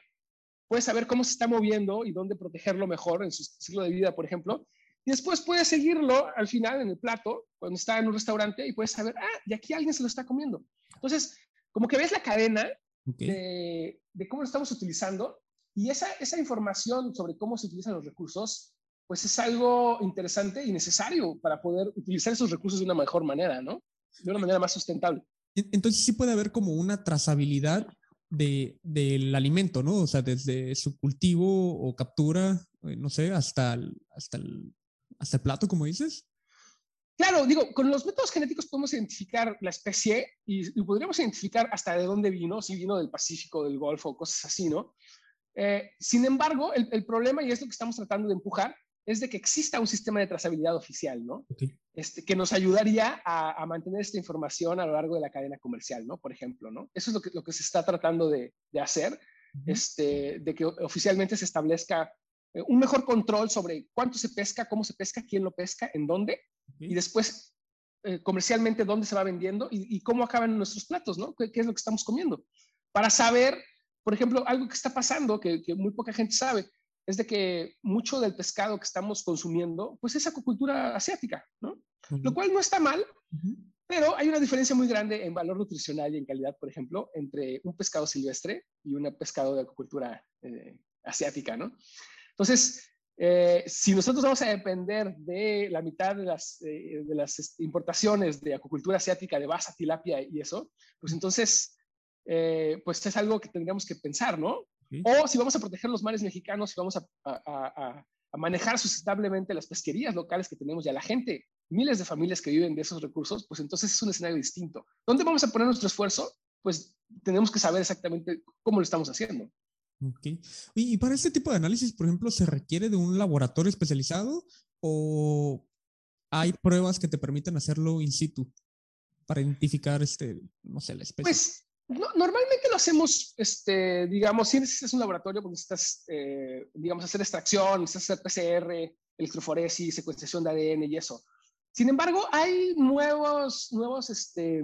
B: puedes saber cómo se está moviendo y dónde protegerlo mejor en su ciclo de vida, por ejemplo. Y después puedes seguirlo al final en el plato, cuando está en un restaurante, y puedes saber, ah, y aquí alguien se lo está comiendo. Entonces, como que ves la cadena de, de, cómo lo estamos utilizando y esa, esa información sobre cómo se utilizan los recursos, pues es algo interesante y necesario para poder utilizar esos recursos de una mejor manera, ¿no? De una manera más sustentable.
A: Entonces sí puede haber como una trazabilidad de, del alimento, ¿no? O sea, desde su cultivo o captura, eh, no sé, hasta hasta el, hasta el plato, como dices.
B: Claro, digo, con los métodos genéticos podemos identificar la especie y, y, podríamos identificar hasta de dónde vino, si vino del Pacífico, del Golfo, cosas así, ¿no? Eh, sin embargo, el, problema, y es lo que estamos tratando de empujar, es de que exista un sistema de trazabilidad oficial, ¿no? Este, que nos ayudaría a, mantener esta información a lo largo de la cadena comercial, ¿no? Por ejemplo, ¿no? Eso es lo que, lo que se está tratando de, hacer, este, de que oficialmente se establezca eh, un mejor control sobre cuánto se pesca, cómo se pesca, quién lo pesca, en dónde, y después eh, comercialmente dónde se va vendiendo y, cómo acaban nuestros platos, ¿no? ¿Qué, ¿Qué, es lo que estamos comiendo? Para saber por ejemplo, algo que está pasando, que, muy poca gente sabe, es de que mucho del pescado que estamos consumiendo, pues es acuacultura asiática, ¿no? Lo cual no está mal, pero hay una diferencia muy grande en valor nutricional y en calidad, por ejemplo, entre un pescado silvestre y un pescado de acuacultura eh, asiática, ¿no? Entonces, eh, si nosotros vamos a depender de la mitad de las, eh, de las importaciones de acuacultura asiática, de basa, tilapia y eso, pues entonces eh, pues es algo que tendríamos que pensar, ¿no? O si vamos a proteger los mares mexicanos, si vamos a, manejar sustentablemente las pesquerías locales que tenemos y a la gente, miles de familias que viven de esos recursos, pues entonces es un escenario distinto. ¿Dónde vamos a poner nuestro esfuerzo? Pues tenemos que saber exactamente cómo lo estamos haciendo.
A: Ok. Y para este tipo de análisis, por ejemplo, ¿se requiere de un laboratorio especializado o hay pruebas que te permiten hacerlo in situ para identificar, este, no sé, la especie?
B: Pues normalmente lo hacemos, este, digamos, si necesitas un laboratorio, porque necesitas, eh, digamos, hacer extracción, necesitas hacer PCR, electroforesis, secuenciación de ADN y eso. Sin embargo, hay nuevos, nuevos, este,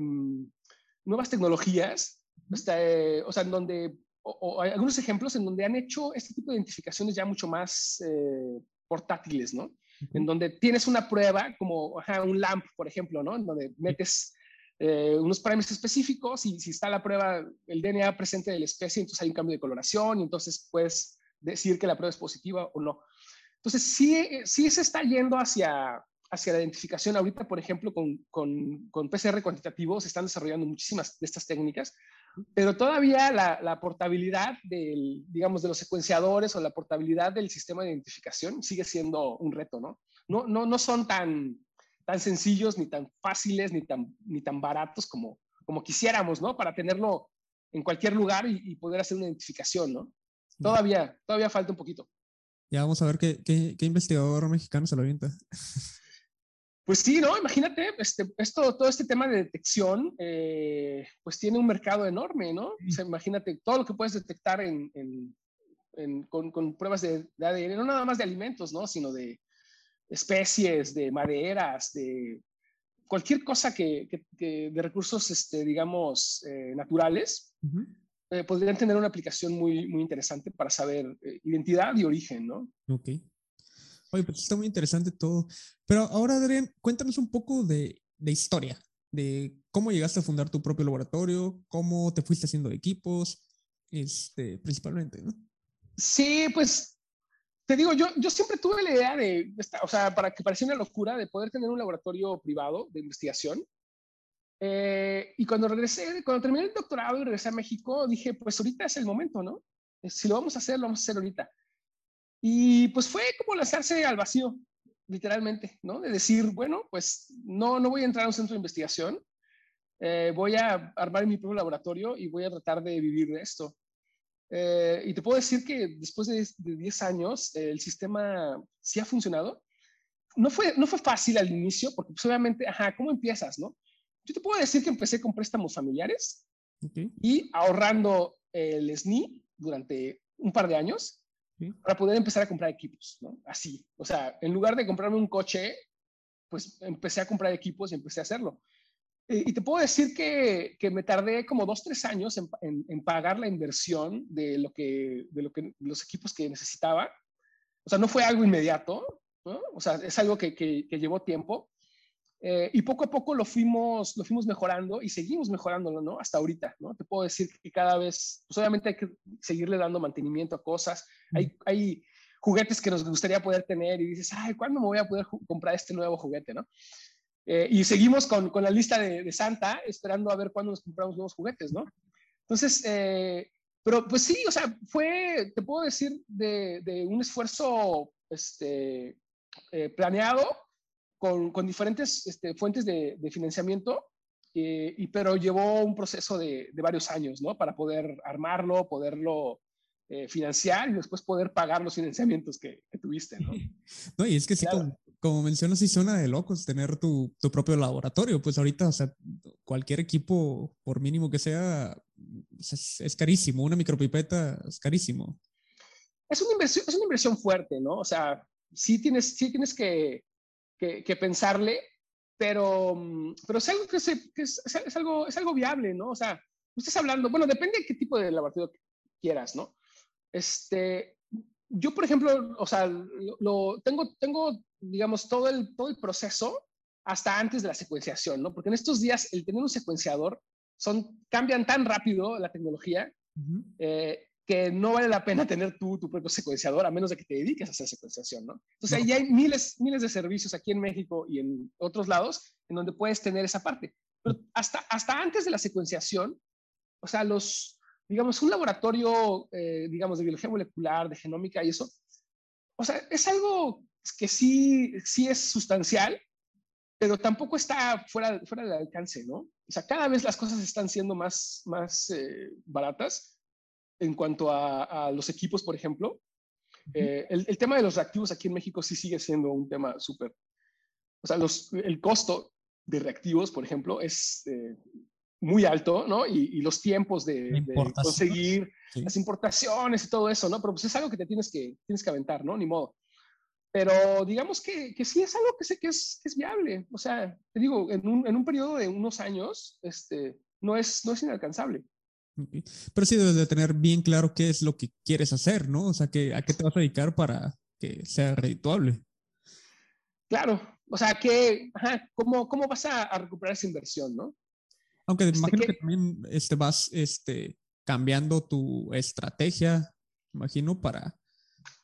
B: nuevas tecnologías, este, o sea, en donde, o, hay algunos ejemplos en donde han hecho este tipo de identificaciones ya mucho más eh, portátiles, ¿no? En donde tienes una prueba, como un LAMP, por ejemplo, ¿no? En donde metes eh, unos parámetros específicos y si está la prueba, el DNA presente de la especie, entonces hay un cambio de coloración y entonces puedes decir que la prueba es positiva o no. Entonces, sí, sí se está yendo hacia, hacia la identificación. Ahorita, por ejemplo, con, con, con PCR cuantitativo se están desarrollando muchísimas de estas técnicas, pero todavía la, la, portabilidad del, digamos, de los secuenciadores o la portabilidad del sistema de identificación sigue siendo un reto, ¿no? No, no, no son tan, tan sencillos, ni tan fáciles, ni tan, ni tan baratos como, como quisiéramos, ¿no? Para tenerlo en cualquier lugar y, y poder hacer una identificación, ¿no? Todavía, todavía falta un poquito.
A: Ya vamos a ver qué, qué, qué investigador mexicano se lo avienta.
B: Pues sí, ¿no? Imagínate, este, esto, todo este tema de detección, eh, pues tiene un mercado enorme, ¿no? O sea, imagínate todo lo que puedes detectar en, en, en, con, con, pruebas de, de, ADN, no nada más de alimentos, ¿no? Sino de especies, de maderas, de cualquier cosa que, que, que de recursos, este, digamos, eh, naturales, uh -huh. eh, podrían tener una aplicación muy, muy interesante para saber eh, identidad y origen, ¿no?
A: Ok. Oye, pues está muy interesante todo. Pero ahora, Adrián, cuéntanos un poco de, de, historia, de cómo llegaste a fundar tu propio laboratorio, cómo te fuiste haciendo equipos, este, principalmente, ¿no?
B: Sí, pues te digo, yo, yo siempre tuve la idea de, o sea, para que parecía una locura, de poder tener un laboratorio privado de investigación. Eh, y cuando regresé, cuando terminé el doctorado y regresé a México, dije, pues ahorita es el momento, ¿no? Si lo vamos a hacer, lo vamos a hacer ahorita. Y pues fue como lanzarse al vacío, literalmente, ¿no? De decir, bueno, pues no, no voy a entrar a un centro de investigación, eh, voy a armar mi propio laboratorio y voy a tratar de vivir de esto. Eh, y te puedo decir que después de, de 10 años, eh, el sistema sí ha funcionado. No fue, no fue fácil al inicio, porque pues obviamente, ajá, ¿cómo empiezas, no? Yo te puedo decir que empecé con préstamos familiares okay. y ahorrando el SNI durante un par de años ¿Sí? para poder empezar a comprar equipos, ¿no? Así. O sea, en lugar de comprarme un coche, pues empecé a comprar equipos y empecé a hacerlo. Y te puedo decir que, que me tardé como dos, tres años en, en, en, pagar la inversión de, lo que, de, lo que, los equipos que necesitaba. O sea, no fue algo inmediato, ¿no? O sea, es algo que, que, que llevó tiempo. Eh, y poco a poco lo fuimos, lo fuimos mejorando y seguimos mejorándolo, ¿no? Hasta ahorita, ¿no? Te puedo decir que cada vez, pues obviamente hay que seguirle dando mantenimiento a cosas. Mm. Hay, hay juguetes que nos gustaría poder tener y dices, ay, ¿cuándo me voy a poder comprar este nuevo juguete, ¿no? Eh, y seguimos con, con la lista de, de, Santa, esperando a ver cuándo nos compramos nuevos juguetes, ¿no? Entonces, eh, pero pues sí, o sea, fue, te puedo decir, de, de un esfuerzo este, eh, planeado con, con, diferentes este, fuentes de, de financiamiento, eh, y, pero llevó un proceso de, de, varios años, ¿no? Para poder armarlo, poderlo eh, financiar y después poder pagar los financiamientos que, que tuviste, ¿no?
A: no, y es que sí, claro. como, como, mencionas, sí suena de locos tener tu, tu, propio laboratorio. Pues ahorita, o sea, cualquier equipo, por mínimo que sea, es, es carísimo. Una micropipeta es carísimo.
B: Es una inversión, es una inversión fuerte, ¿no? O sea, sí tienes, sí tienes que, que, que pensarle, pero, pero es algo que, se, que es, es, algo, es algo viable, ¿no? O sea, estás hablando, bueno, depende de qué tipo de laboratorio quieras, ¿no? Este, yo, por ejemplo, o sea, lo, lo, tengo, tengo, digamos, todo el, todo el proceso hasta antes de la secuenciación, ¿no? Porque en estos días el tener un secuenciador son, cambian tan rápido la tecnología uh -huh. eh, que no vale la pena tener tú tu propio secuenciador a menos de que te dediques a hacer secuenciación, ¿no? Entonces, no. ahí hay miles, miles de servicios aquí en México y en otros lados en donde puedes tener esa parte. Pero hasta, hasta antes de la secuenciación, o sea, los, digamos, un laboratorio, eh, digamos, de biología molecular, de genómica y eso, o sea, es algo que sí, sí es sustancial, pero tampoco está fuera, fuera del alcance, ¿no? O sea, cada vez las cosas están siendo más, más eh, baratas en cuanto a, a, los equipos, por ejemplo. Uh -huh. eh, el, el, tema de los reactivos aquí en México sí sigue siendo un tema súper. O sea, los, el costo de reactivos, por ejemplo, es eh, muy alto, ¿no? Y, y los tiempos de, de conseguir sí. las importaciones y todo eso, ¿no? Pero pues es algo que te tienes que, tienes que aventar, ¿no? Ni modo. Pero digamos que, que sí es algo que sé que es, que es viable. O sea, te digo, en un, en un periodo de unos años, este, no, es, no es inalcanzable.
A: Okay. Pero sí debes de tener bien claro qué es lo que quieres hacer, ¿no? O sea, que, a qué te vas a dedicar para que sea redituable.
B: Claro, o sea, que, ajá, ¿cómo, ¿cómo vas a, a recuperar esa inversión, no?
A: Aunque este, imagino que, que también este, vas este, cambiando tu estrategia, imagino, para,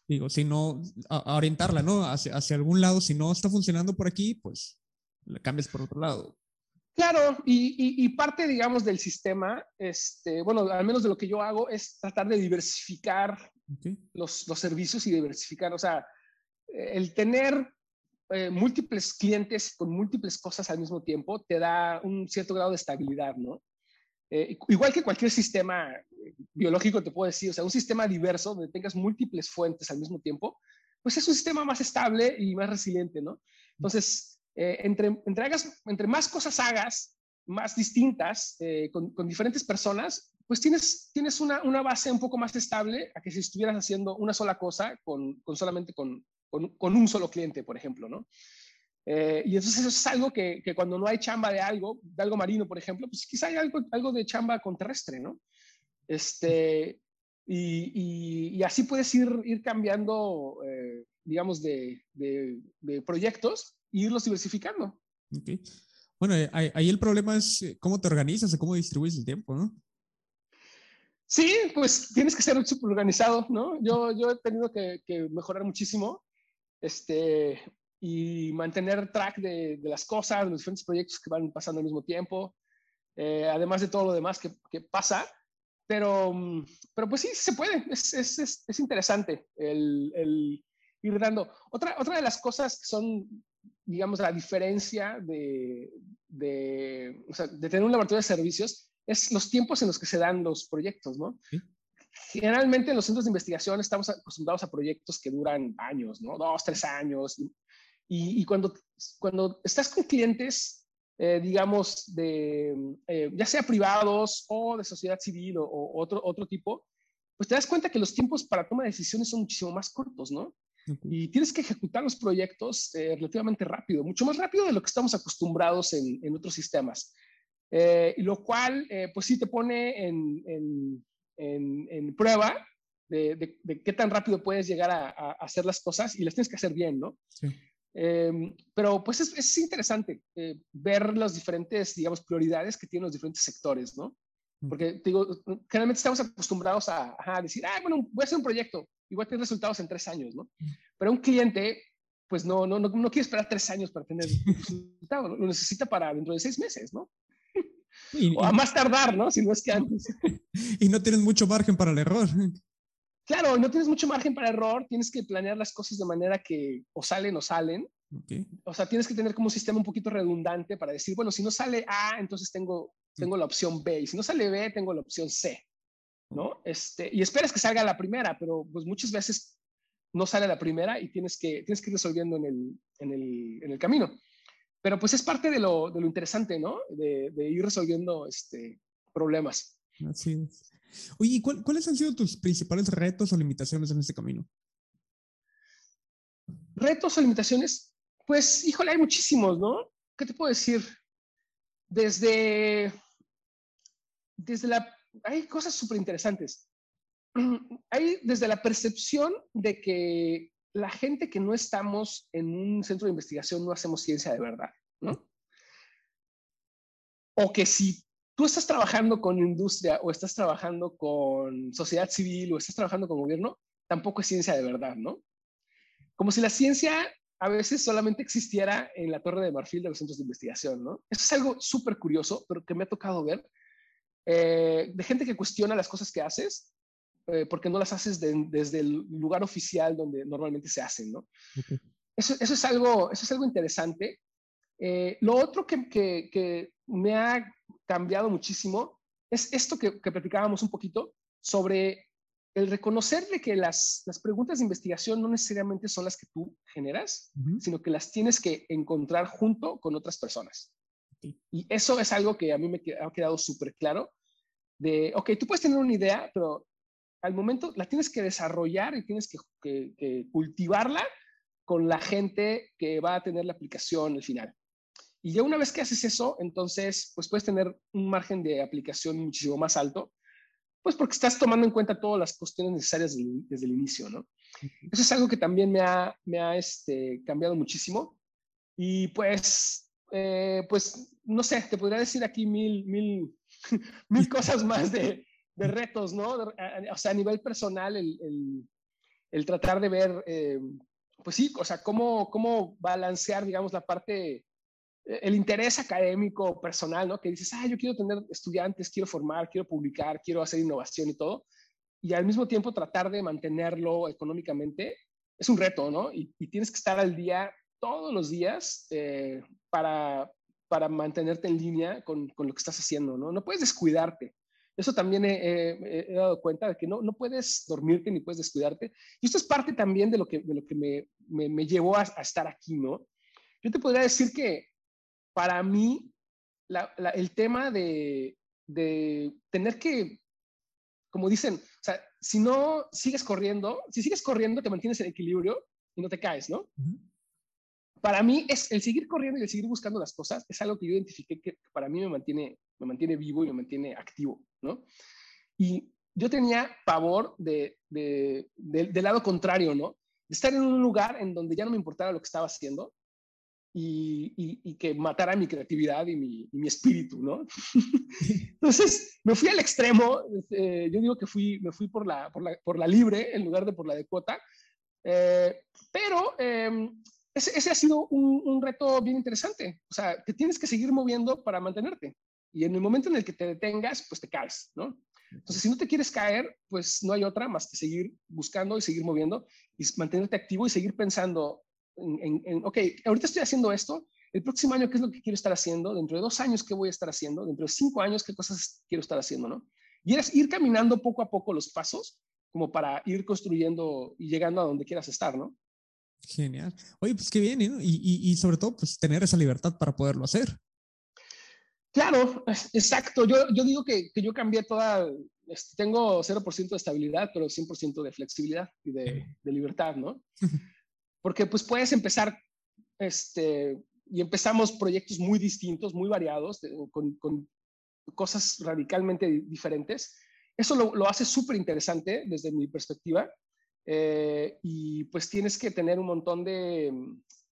A: Digo, si no, a, orientarla, ¿no? Hacia, hacia, algún lado, si no está funcionando por aquí, pues la cambias por otro lado.
B: Claro, y, y, parte, digamos, del sistema, este, bueno, al menos de lo que yo hago, es tratar de diversificar los, los, servicios y diversificar, o sea, el tener eh, múltiples clientes con múltiples cosas al mismo tiempo te da un cierto grado de estabilidad, ¿no? Eh, igual que cualquier sistema eh, biológico, te puedo decir, o sea, un sistema diverso donde tengas múltiples fuentes al mismo tiempo, pues es un sistema más estable y más resiliente, ¿no? Entonces, entre, entre, entre más cosas hagas, más distintas, con, con, diferentes personas, pues tienes, tienes una, una, base un poco más estable a que si estuvieras haciendo una sola cosa con, con solamente con, con, un solo cliente, por ejemplo, ¿no? Eh, y entonces eso es algo que, que, cuando no hay chamba de algo, de algo marino, por ejemplo, pues quizá hay algo, algo de chamba con terrestre, ¿no? Este, y, y, así puedes ir, ir cambiando, eh, digamos, de, de, de, proyectos e irlos diversificando.
A: Okay. Bueno, eh, ahí el problema es cómo te organizas y cómo distribuyes el tiempo, ¿no?
B: Sí, pues tienes que ser súper organizado, ¿no? Yo, yo he tenido que, que mejorar muchísimo este, y mantener track de, de, las cosas, los diferentes proyectos que van pasando al mismo tiempo, eh, además de todo lo demás que, que, pasa. Pero, pero pues sí, se puede, es, es, es interesante el, el, ir dando. Otra, otra de las cosas que son, digamos, la diferencia de, de, o sea, de tener un laboratorio de servicios es los tiempos en los que se dan los proyectos, ¿no? ¿Sí? generalmente en los centros de investigación estamos acostumbrados a proyectos que duran años, ¿no? Dos, tres años. Y, y cuando, cuando estás con clientes, eh, digamos, de, eh, ya sea privados o de sociedad civil o, o, otro, otro tipo, pues te das cuenta que los tiempos para toma de decisiones son muchísimo más cortos, ¿no? Y tienes que ejecutar los proyectos eh, relativamente rápido, mucho más rápido de lo que estamos acostumbrados en, en otros sistemas. Eh, y lo cual, eh, pues sí te pone en, en, en, prueba de, de, qué tan rápido puedes llegar a, a, hacer las cosas y las tienes que hacer bien, ¿no? Sí. Eh, pero pues es, es interesante eh, ver las diferentes, digamos, prioridades que tienen los diferentes sectores, ¿no? Porque, te digo, generalmente estamos acostumbrados a, a, decir, ah, bueno, voy a hacer un proyecto y voy a tener resultados en tres años, ¿no? Pero un cliente, pues no, no, no, no quiere esperar tres años para tener resultado, lo necesita para dentro de seis meses, ¿no? Y, o a más tardar, ¿no? Si no es que antes.
A: Y no tienes mucho margen para el error.
B: Claro, no tienes mucho margen para error, tienes que planear las cosas de manera que o salen o salen. Okay. O sea, tienes que tener como un sistema un poquito redundante para decir, bueno, si no sale A, entonces tengo, tengo la opción B, y si no sale B, tengo la opción C, ¿no? Este, y esperas que salga la primera, pero pues muchas veces no sale la primera y tienes que, tienes que ir resolviendo en el, en el, en el camino. Pero pues es parte de lo, de lo interesante, ¿no? De, de, ir resolviendo este, problemas.
A: Así es. Oye, ¿cuál, ¿cuáles han sido tus principales retos o limitaciones en este camino?
B: Retos o limitaciones, pues, híjole, hay muchísimos, ¿no? ¿Qué te puedo decir? Desde, desde la, hay cosas súper interesantes. Hay desde la percepción de que la gente que no estamos en un centro de investigación no hacemos ciencia de verdad, ¿no? O que si tú estás trabajando con industria o estás trabajando con sociedad civil o estás trabajando con gobierno, tampoco es ciencia de verdad, ¿no? Como si la ciencia a veces solamente existiera en la torre de marfil de los centros de investigación, ¿no? Eso es algo súper curioso, pero que me ha tocado ver, eh, de gente que cuestiona las cosas que haces eh, porque no las haces de, desde el lugar oficial donde normalmente se hacen, ¿no? Okay. Eso, eso, es algo, eso es algo interesante. Eh, lo otro que, que, que, me ha cambiado muchísimo es esto que, que platicábamos un poquito sobre el reconocer de que las, las, preguntas de investigación no necesariamente son las que tú generas, uh -huh. sino que las tienes que encontrar junto con otras personas. Okay. Y eso es algo que a mí me ha quedado súper claro, de, ok, tú puedes tener una idea, pero al momento la tienes que desarrollar y tienes que, que, que, cultivarla con la gente que va a tener la aplicación al final. Y ya una vez que haces eso, entonces, pues puedes tener un margen de aplicación muchísimo más alto, pues porque estás tomando en cuenta todas las cuestiones necesarias desde, desde el inicio, ¿no? Eso es algo que también me ha, me ha este, cambiado muchísimo. Y pues, eh, pues, no sé, te podría decir aquí mil, mil, mil cosas más de, de retos, ¿no? O sea, a nivel personal, el, el, el tratar de ver, eh, pues sí, o sea, cómo, cómo balancear, digamos, la parte, el interés académico personal, ¿no? Que dices, ah, yo quiero tener estudiantes, quiero formar, quiero publicar, quiero hacer innovación y todo, y al mismo tiempo tratar de mantenerlo económicamente, es un reto, ¿no? Y, tienes que estar al día todos los días eh, para, para mantenerte en línea con, con, lo que estás haciendo, ¿no? No puedes descuidarte. Eso también he, dado cuenta de que no, no puedes dormirte ni puedes descuidarte. Y esto es parte también de lo que, de lo que me, me, llevó a, estar aquí, ¿no? Yo te podría decir que para mí el tema de, de tener que, como dicen, o sea, si no sigues corriendo, si sigues corriendo te mantienes en equilibrio y no te caes, ¿no? Para mí es el seguir corriendo y el seguir buscando las cosas es algo que yo identifiqué que para mí me mantiene, me mantiene vivo y me mantiene activo. ¿no? Y yo tenía pavor de, de, del lado contrario, ¿no? De estar en un lugar en donde ya no me importara lo que estaba haciendo y, y, que matara mi creatividad y mi, mi espíritu, ¿no? Entonces, me fui al extremo, eh, yo digo que fui, me fui por la, por la, por la libre en lugar de por la de cuota, eh, pero em, ese, ese, ha sido un, un, reto bien interesante, o sea, te tienes que seguir moviendo para mantenerte. Y en el momento en el que te detengas, pues te caes, ¿no? Entonces, si no te quieres caer, pues no hay otra más que seguir buscando y seguir moviendo y mantenerte activo y seguir pensando en, en, ok, ahorita estoy haciendo esto, el próximo año, ¿qué es lo que quiero estar haciendo? Dentro de dos años, ¿qué voy a estar haciendo? Dentro de cinco años, ¿qué cosas quiero estar haciendo, no? Y es ir caminando poco a poco los pasos como para ir construyendo y llegando a donde quieras estar, ¿no?
A: Genial. Oye, pues qué bien, ¿no? Y, y, y sobre todo, pues tener esa libertad para poderlo hacer.
B: Claro, exacto. Yo, yo digo que, que yo cambié toda, este, tengo 0% de estabilidad, pero 100% de flexibilidad y de, de, libertad, ¿no? Porque pues puedes empezar, este, y empezamos proyectos muy distintos, muy variados, con, con, cosas radicalmente diferentes. Eso lo, lo hace súper interesante desde mi perspectiva. Eh, y pues tienes que tener un montón de,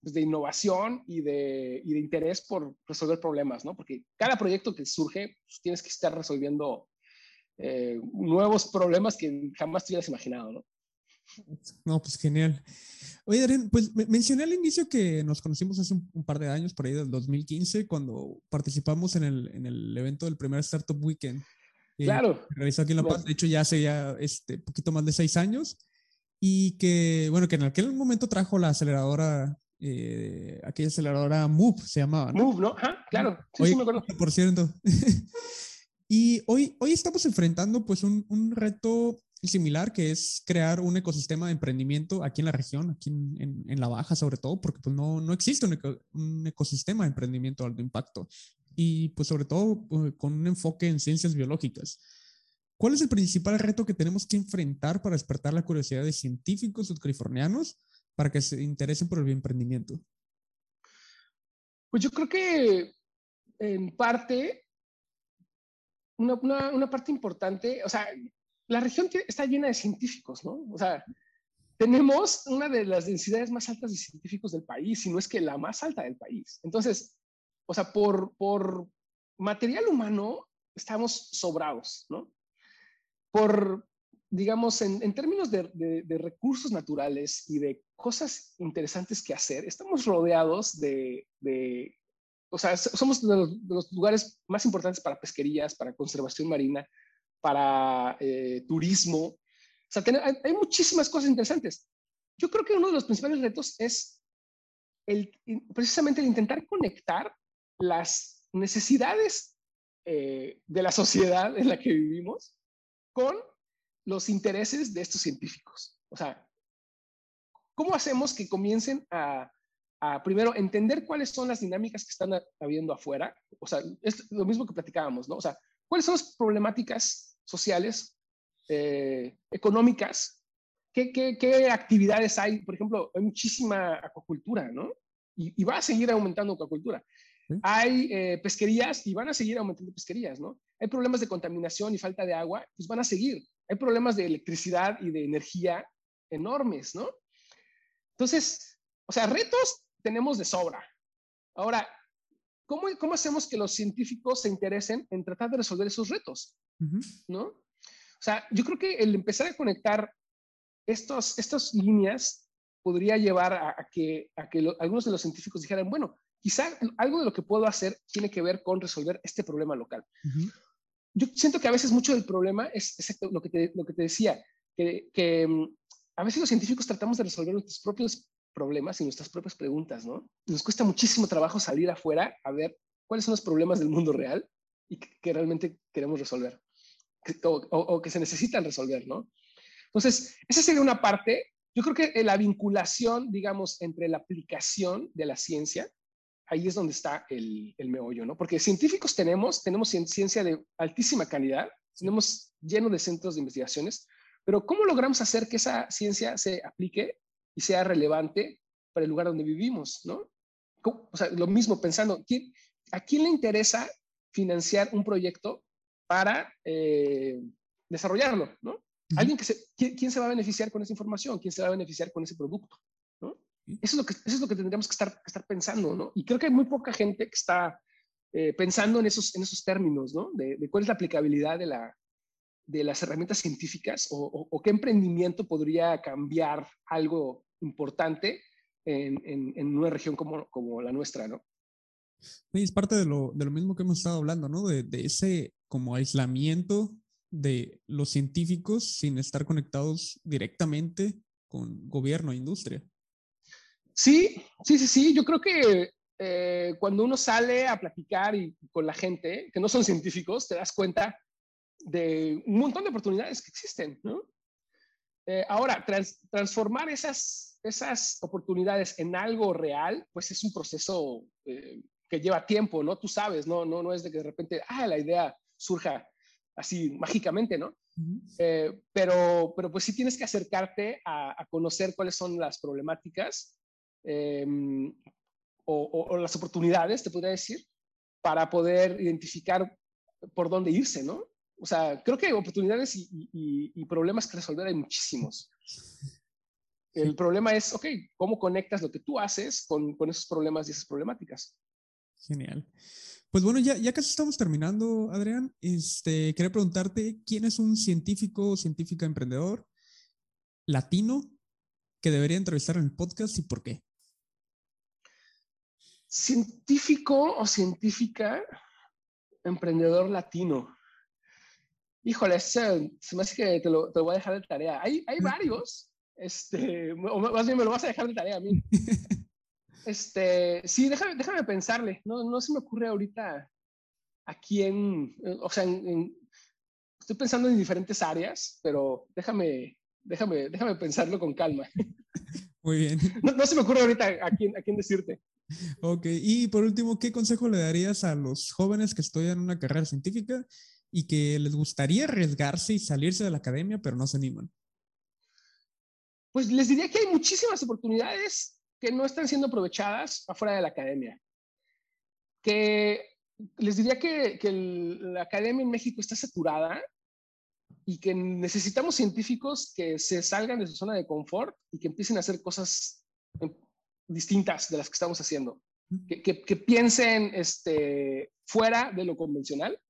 B: pues, de innovación y de, y de, interés por resolver problemas, ¿no? Porque cada proyecto que surge, pues, tienes que estar resolviendo eh, nuevos problemas que jamás te hubieras imaginado, ¿no?
A: No, pues genial. Oye, Darren, pues mencioné al inicio que nos conocimos hace un, par de años, por ahí del 2015, cuando participamos en el, en el evento del primer Startup Weekend.
B: Eh, claro.
A: realizó aquí en La Paz, de hecho ya hace ya este, poquito más de seis años, y que, bueno, que en aquel momento trajo la aceleradora eh, aquella aceleradora Move se llamaba.
B: ¿no? Move, ¿no? claro. Sí, sí me acuerdo.
A: Por cierto. y hoy, hoy estamos enfrentando pues un, un, reto similar que es crear un ecosistema de emprendimiento aquí en la región, aquí en, en, la Baja sobre todo, porque pues no, no existe un, un, ecosistema de emprendimiento de alto impacto y pues sobre todo uh, con un enfoque en ciencias biológicas. ¿Cuál es el principal reto que tenemos que enfrentar para despertar la curiosidad de científicos sudcalifornianos para que se interesen por el emprendimiento?
B: Pues yo creo que en parte, una, una, parte importante, o sea, la región está llena de científicos, ¿no? O sea, tenemos una de las densidades más altas de científicos del país, si no es que la más alta del país. Entonces, o sea, por, por material humano estamos sobrados, ¿no? Por, digamos, en, términos de, recursos naturales y de cosas interesantes que hacer, estamos rodeados de, o sea, somos de los, lugares más importantes para pesquerías, para conservación marina, para eh, turismo. O sea, hay, muchísimas cosas interesantes. Yo creo que uno de los principales retos es el, precisamente el intentar conectar las necesidades eh, de la sociedad en la que vivimos con los intereses de estos científicos. O sea, ¿cómo hacemos que comiencen a, primero entender cuáles son las dinámicas que están habiendo afuera? O sea, es lo mismo que platicábamos, ¿no? O sea, ¿cuáles son las problemáticas sociales, eh, económicas? ¿Qué, ¿Qué, actividades hay? Por ejemplo, hay muchísima acuacultura, ¿no? Y, va a seguir aumentando acuacultura. Hay eh, pesquerías y van a seguir aumentando pesquerías, ¿no? Hay problemas de contaminación y falta de agua, pues van a seguir hay problemas de electricidad y de energía enormes, ¿no? Entonces, o sea, retos tenemos de sobra. Ahora, ¿cómo, cómo hacemos que los científicos se interesen en tratar de resolver esos retos? ¿No? O sea, yo creo que el empezar a conectar estos, estas líneas podría llevar a, que, a que algunos de los científicos dijeran, bueno, quizá algo de lo que puedo hacer tiene que ver con resolver este problema local. Yo siento que a veces mucho del problema es exacto lo que te, lo que te decía, que, que mm, a veces los científicos tratamos de resolver nuestros propios problemas y nuestras propias preguntas, ¿no? Nos cuesta muchísimo trabajo salir afuera a ver cuáles son los problemas del mundo real y que, realmente queremos resolver o, que se necesitan resolver, ¿no? Entonces, esa sería una parte. Yo creo que la vinculación, digamos, entre la aplicación de la ciencia, ahí es donde está el, el meollo, ¿no? Porque científicos tenemos, tenemos ciencia de altísima calidad, tenemos lleno de centros de investigaciones, pero ¿cómo logramos hacer que esa ciencia se aplique y sea relevante para el lugar donde vivimos, ¿no? O sea, lo mismo pensando, ¿a quién le interesa financiar un proyecto para eh, desarrollarlo, ¿no? Alguien que se, ¿quién, se va a beneficiar con esa información? ¿Quién se va a beneficiar con ese producto? ¿no? Eso, es lo que, eso es lo que tendríamos que estar, estar pensando, ¿no? Y creo que hay muy poca gente que está eh, pensando en esos, en esos términos, ¿no? De, cuál es la aplicabilidad de, la, de las herramientas científicas o, o, qué emprendimiento podría cambiar algo importante en, en, en, una región como, como la nuestra, ¿no?
A: es parte de lo, de lo mismo que hemos estado hablando, ¿no? De, de, ese como aislamiento de los científicos sin estar conectados directamente con gobierno e industria.
B: Sí, sí, sí, sí. Yo creo que eh, cuando uno sale a platicar y, con la gente que no son científicos, te das cuenta de un montón de oportunidades que existen, ¿no? Eh, ahora, transformar esas, esas oportunidades en algo real, pues es un proceso eh, que lleva tiempo, ¿no? Tú sabes, ¿no? No, no es de que de repente, ah, la idea surja así mágicamente, ¿no? Eh, pero, pero pues sí tienes que acercarte a, conocer cuáles son las problemáticas em, o, las oportunidades, te podría decir, para poder identificar por dónde irse, ¿no? O sea, creo que oportunidades y, problemas que resolver hay muchísimos. El problema es, ok, ¿cómo conectas lo que tú haces con, con esos problemas y esas problemáticas?
A: Genial. Pues bueno, ya, ya casi estamos terminando, Adrián. Este, quería preguntarte, ¿quién es un científico o científica emprendedor latino que debería entrevistar en el podcast y por qué?
B: Científico o científica emprendedor latino. Híjole, se, me hace que te lo, te voy a dejar de tarea. Hay, hay varios, este, o más bien me lo vas a dejar de tarea a mí. Este, sí, déjame, déjame pensarle. No, no se me ocurre ahorita a quién, eh, o sea, estoy pensando en diferentes áreas, pero déjame, déjame, déjame pensarlo con calma.
A: Muy bien.
B: No, se me ocurre ahorita a quién, a quién decirte.
A: Ok, y por último, ¿qué consejo le darías a los jóvenes que estudian una carrera científica y que les gustaría arriesgarse y salirse de la academia, pero no se animan?
B: Pues les diría que hay muchísimas oportunidades que no están siendo aprovechadas afuera de la academia. Que les diría que, la academia en México está saturada y que necesitamos científicos que se salgan de su zona de confort y que empiecen a hacer cosas eh, distintas de las que estamos haciendo. Que, piensen este, fuera de lo convencional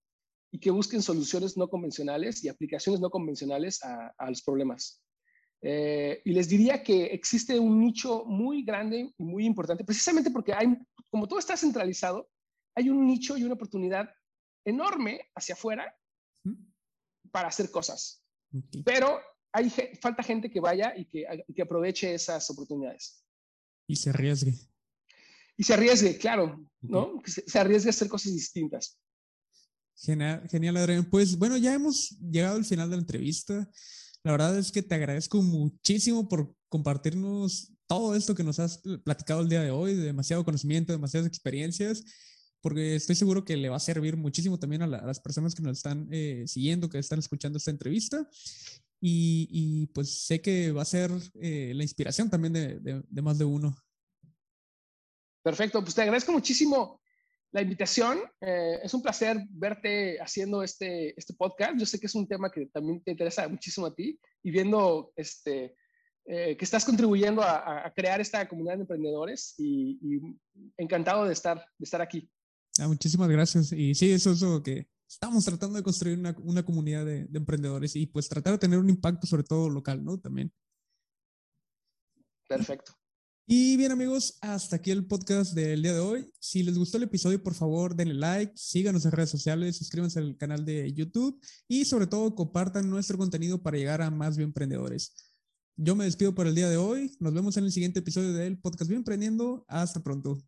B: y que busquen soluciones no convencionales y aplicaciones no convencionales a los problemas. Eh, y les diría que existe un nicho muy grande y muy importante, precisamente porque hay, como todo está centralizado, hay un nicho y una oportunidad enorme hacia afuera para hacer cosas. Pero hay falta gente que vaya y que, que, aproveche esas oportunidades.
A: Y se arriesgue.
B: Y se arriesgue, claro, ¿no? se, se, arriesgue a hacer cosas distintas.
A: Genial, genial, Adrián. Pues bueno, ya hemos llegado al final de la entrevista. La verdad es que te agradezco muchísimo por compartirnos todo esto que nos has platicado el día de hoy, demasiado conocimiento, demasiadas experiencias, porque estoy seguro que le va a servir muchísimo también a, las personas que nos están eh, siguiendo, que están escuchando esta entrevista. Y, pues sé que va a ser eh, la inspiración también de, de más de uno.
B: Perfecto, pues te agradezco muchísimo la invitación. Eh, es un placer verte haciendo este, este podcast. Yo sé que es un tema que también te interesa muchísimo a ti y viendo este, eh, que estás contribuyendo a, crear esta comunidad de emprendedores y, encantado de estar, de estar aquí.
A: Ah, muchísimas gracias. Y sí, eso es lo que estamos tratando de construir una, una comunidad de, de, emprendedores y pues tratar de tener un impacto sobre todo local, ¿no? También.
B: Perfecto.
A: Y bien amigos, hasta aquí el podcast del día de hoy. Si les gustó el episodio, por favor denle like, síganos en redes sociales, suscríbanse al canal de YouTube y sobre todo compartan nuestro contenido para llegar a más emprendedores. Yo me despido por el día de hoy. Nos vemos en el siguiente episodio del podcast Bien Emprendiendo. Hasta pronto.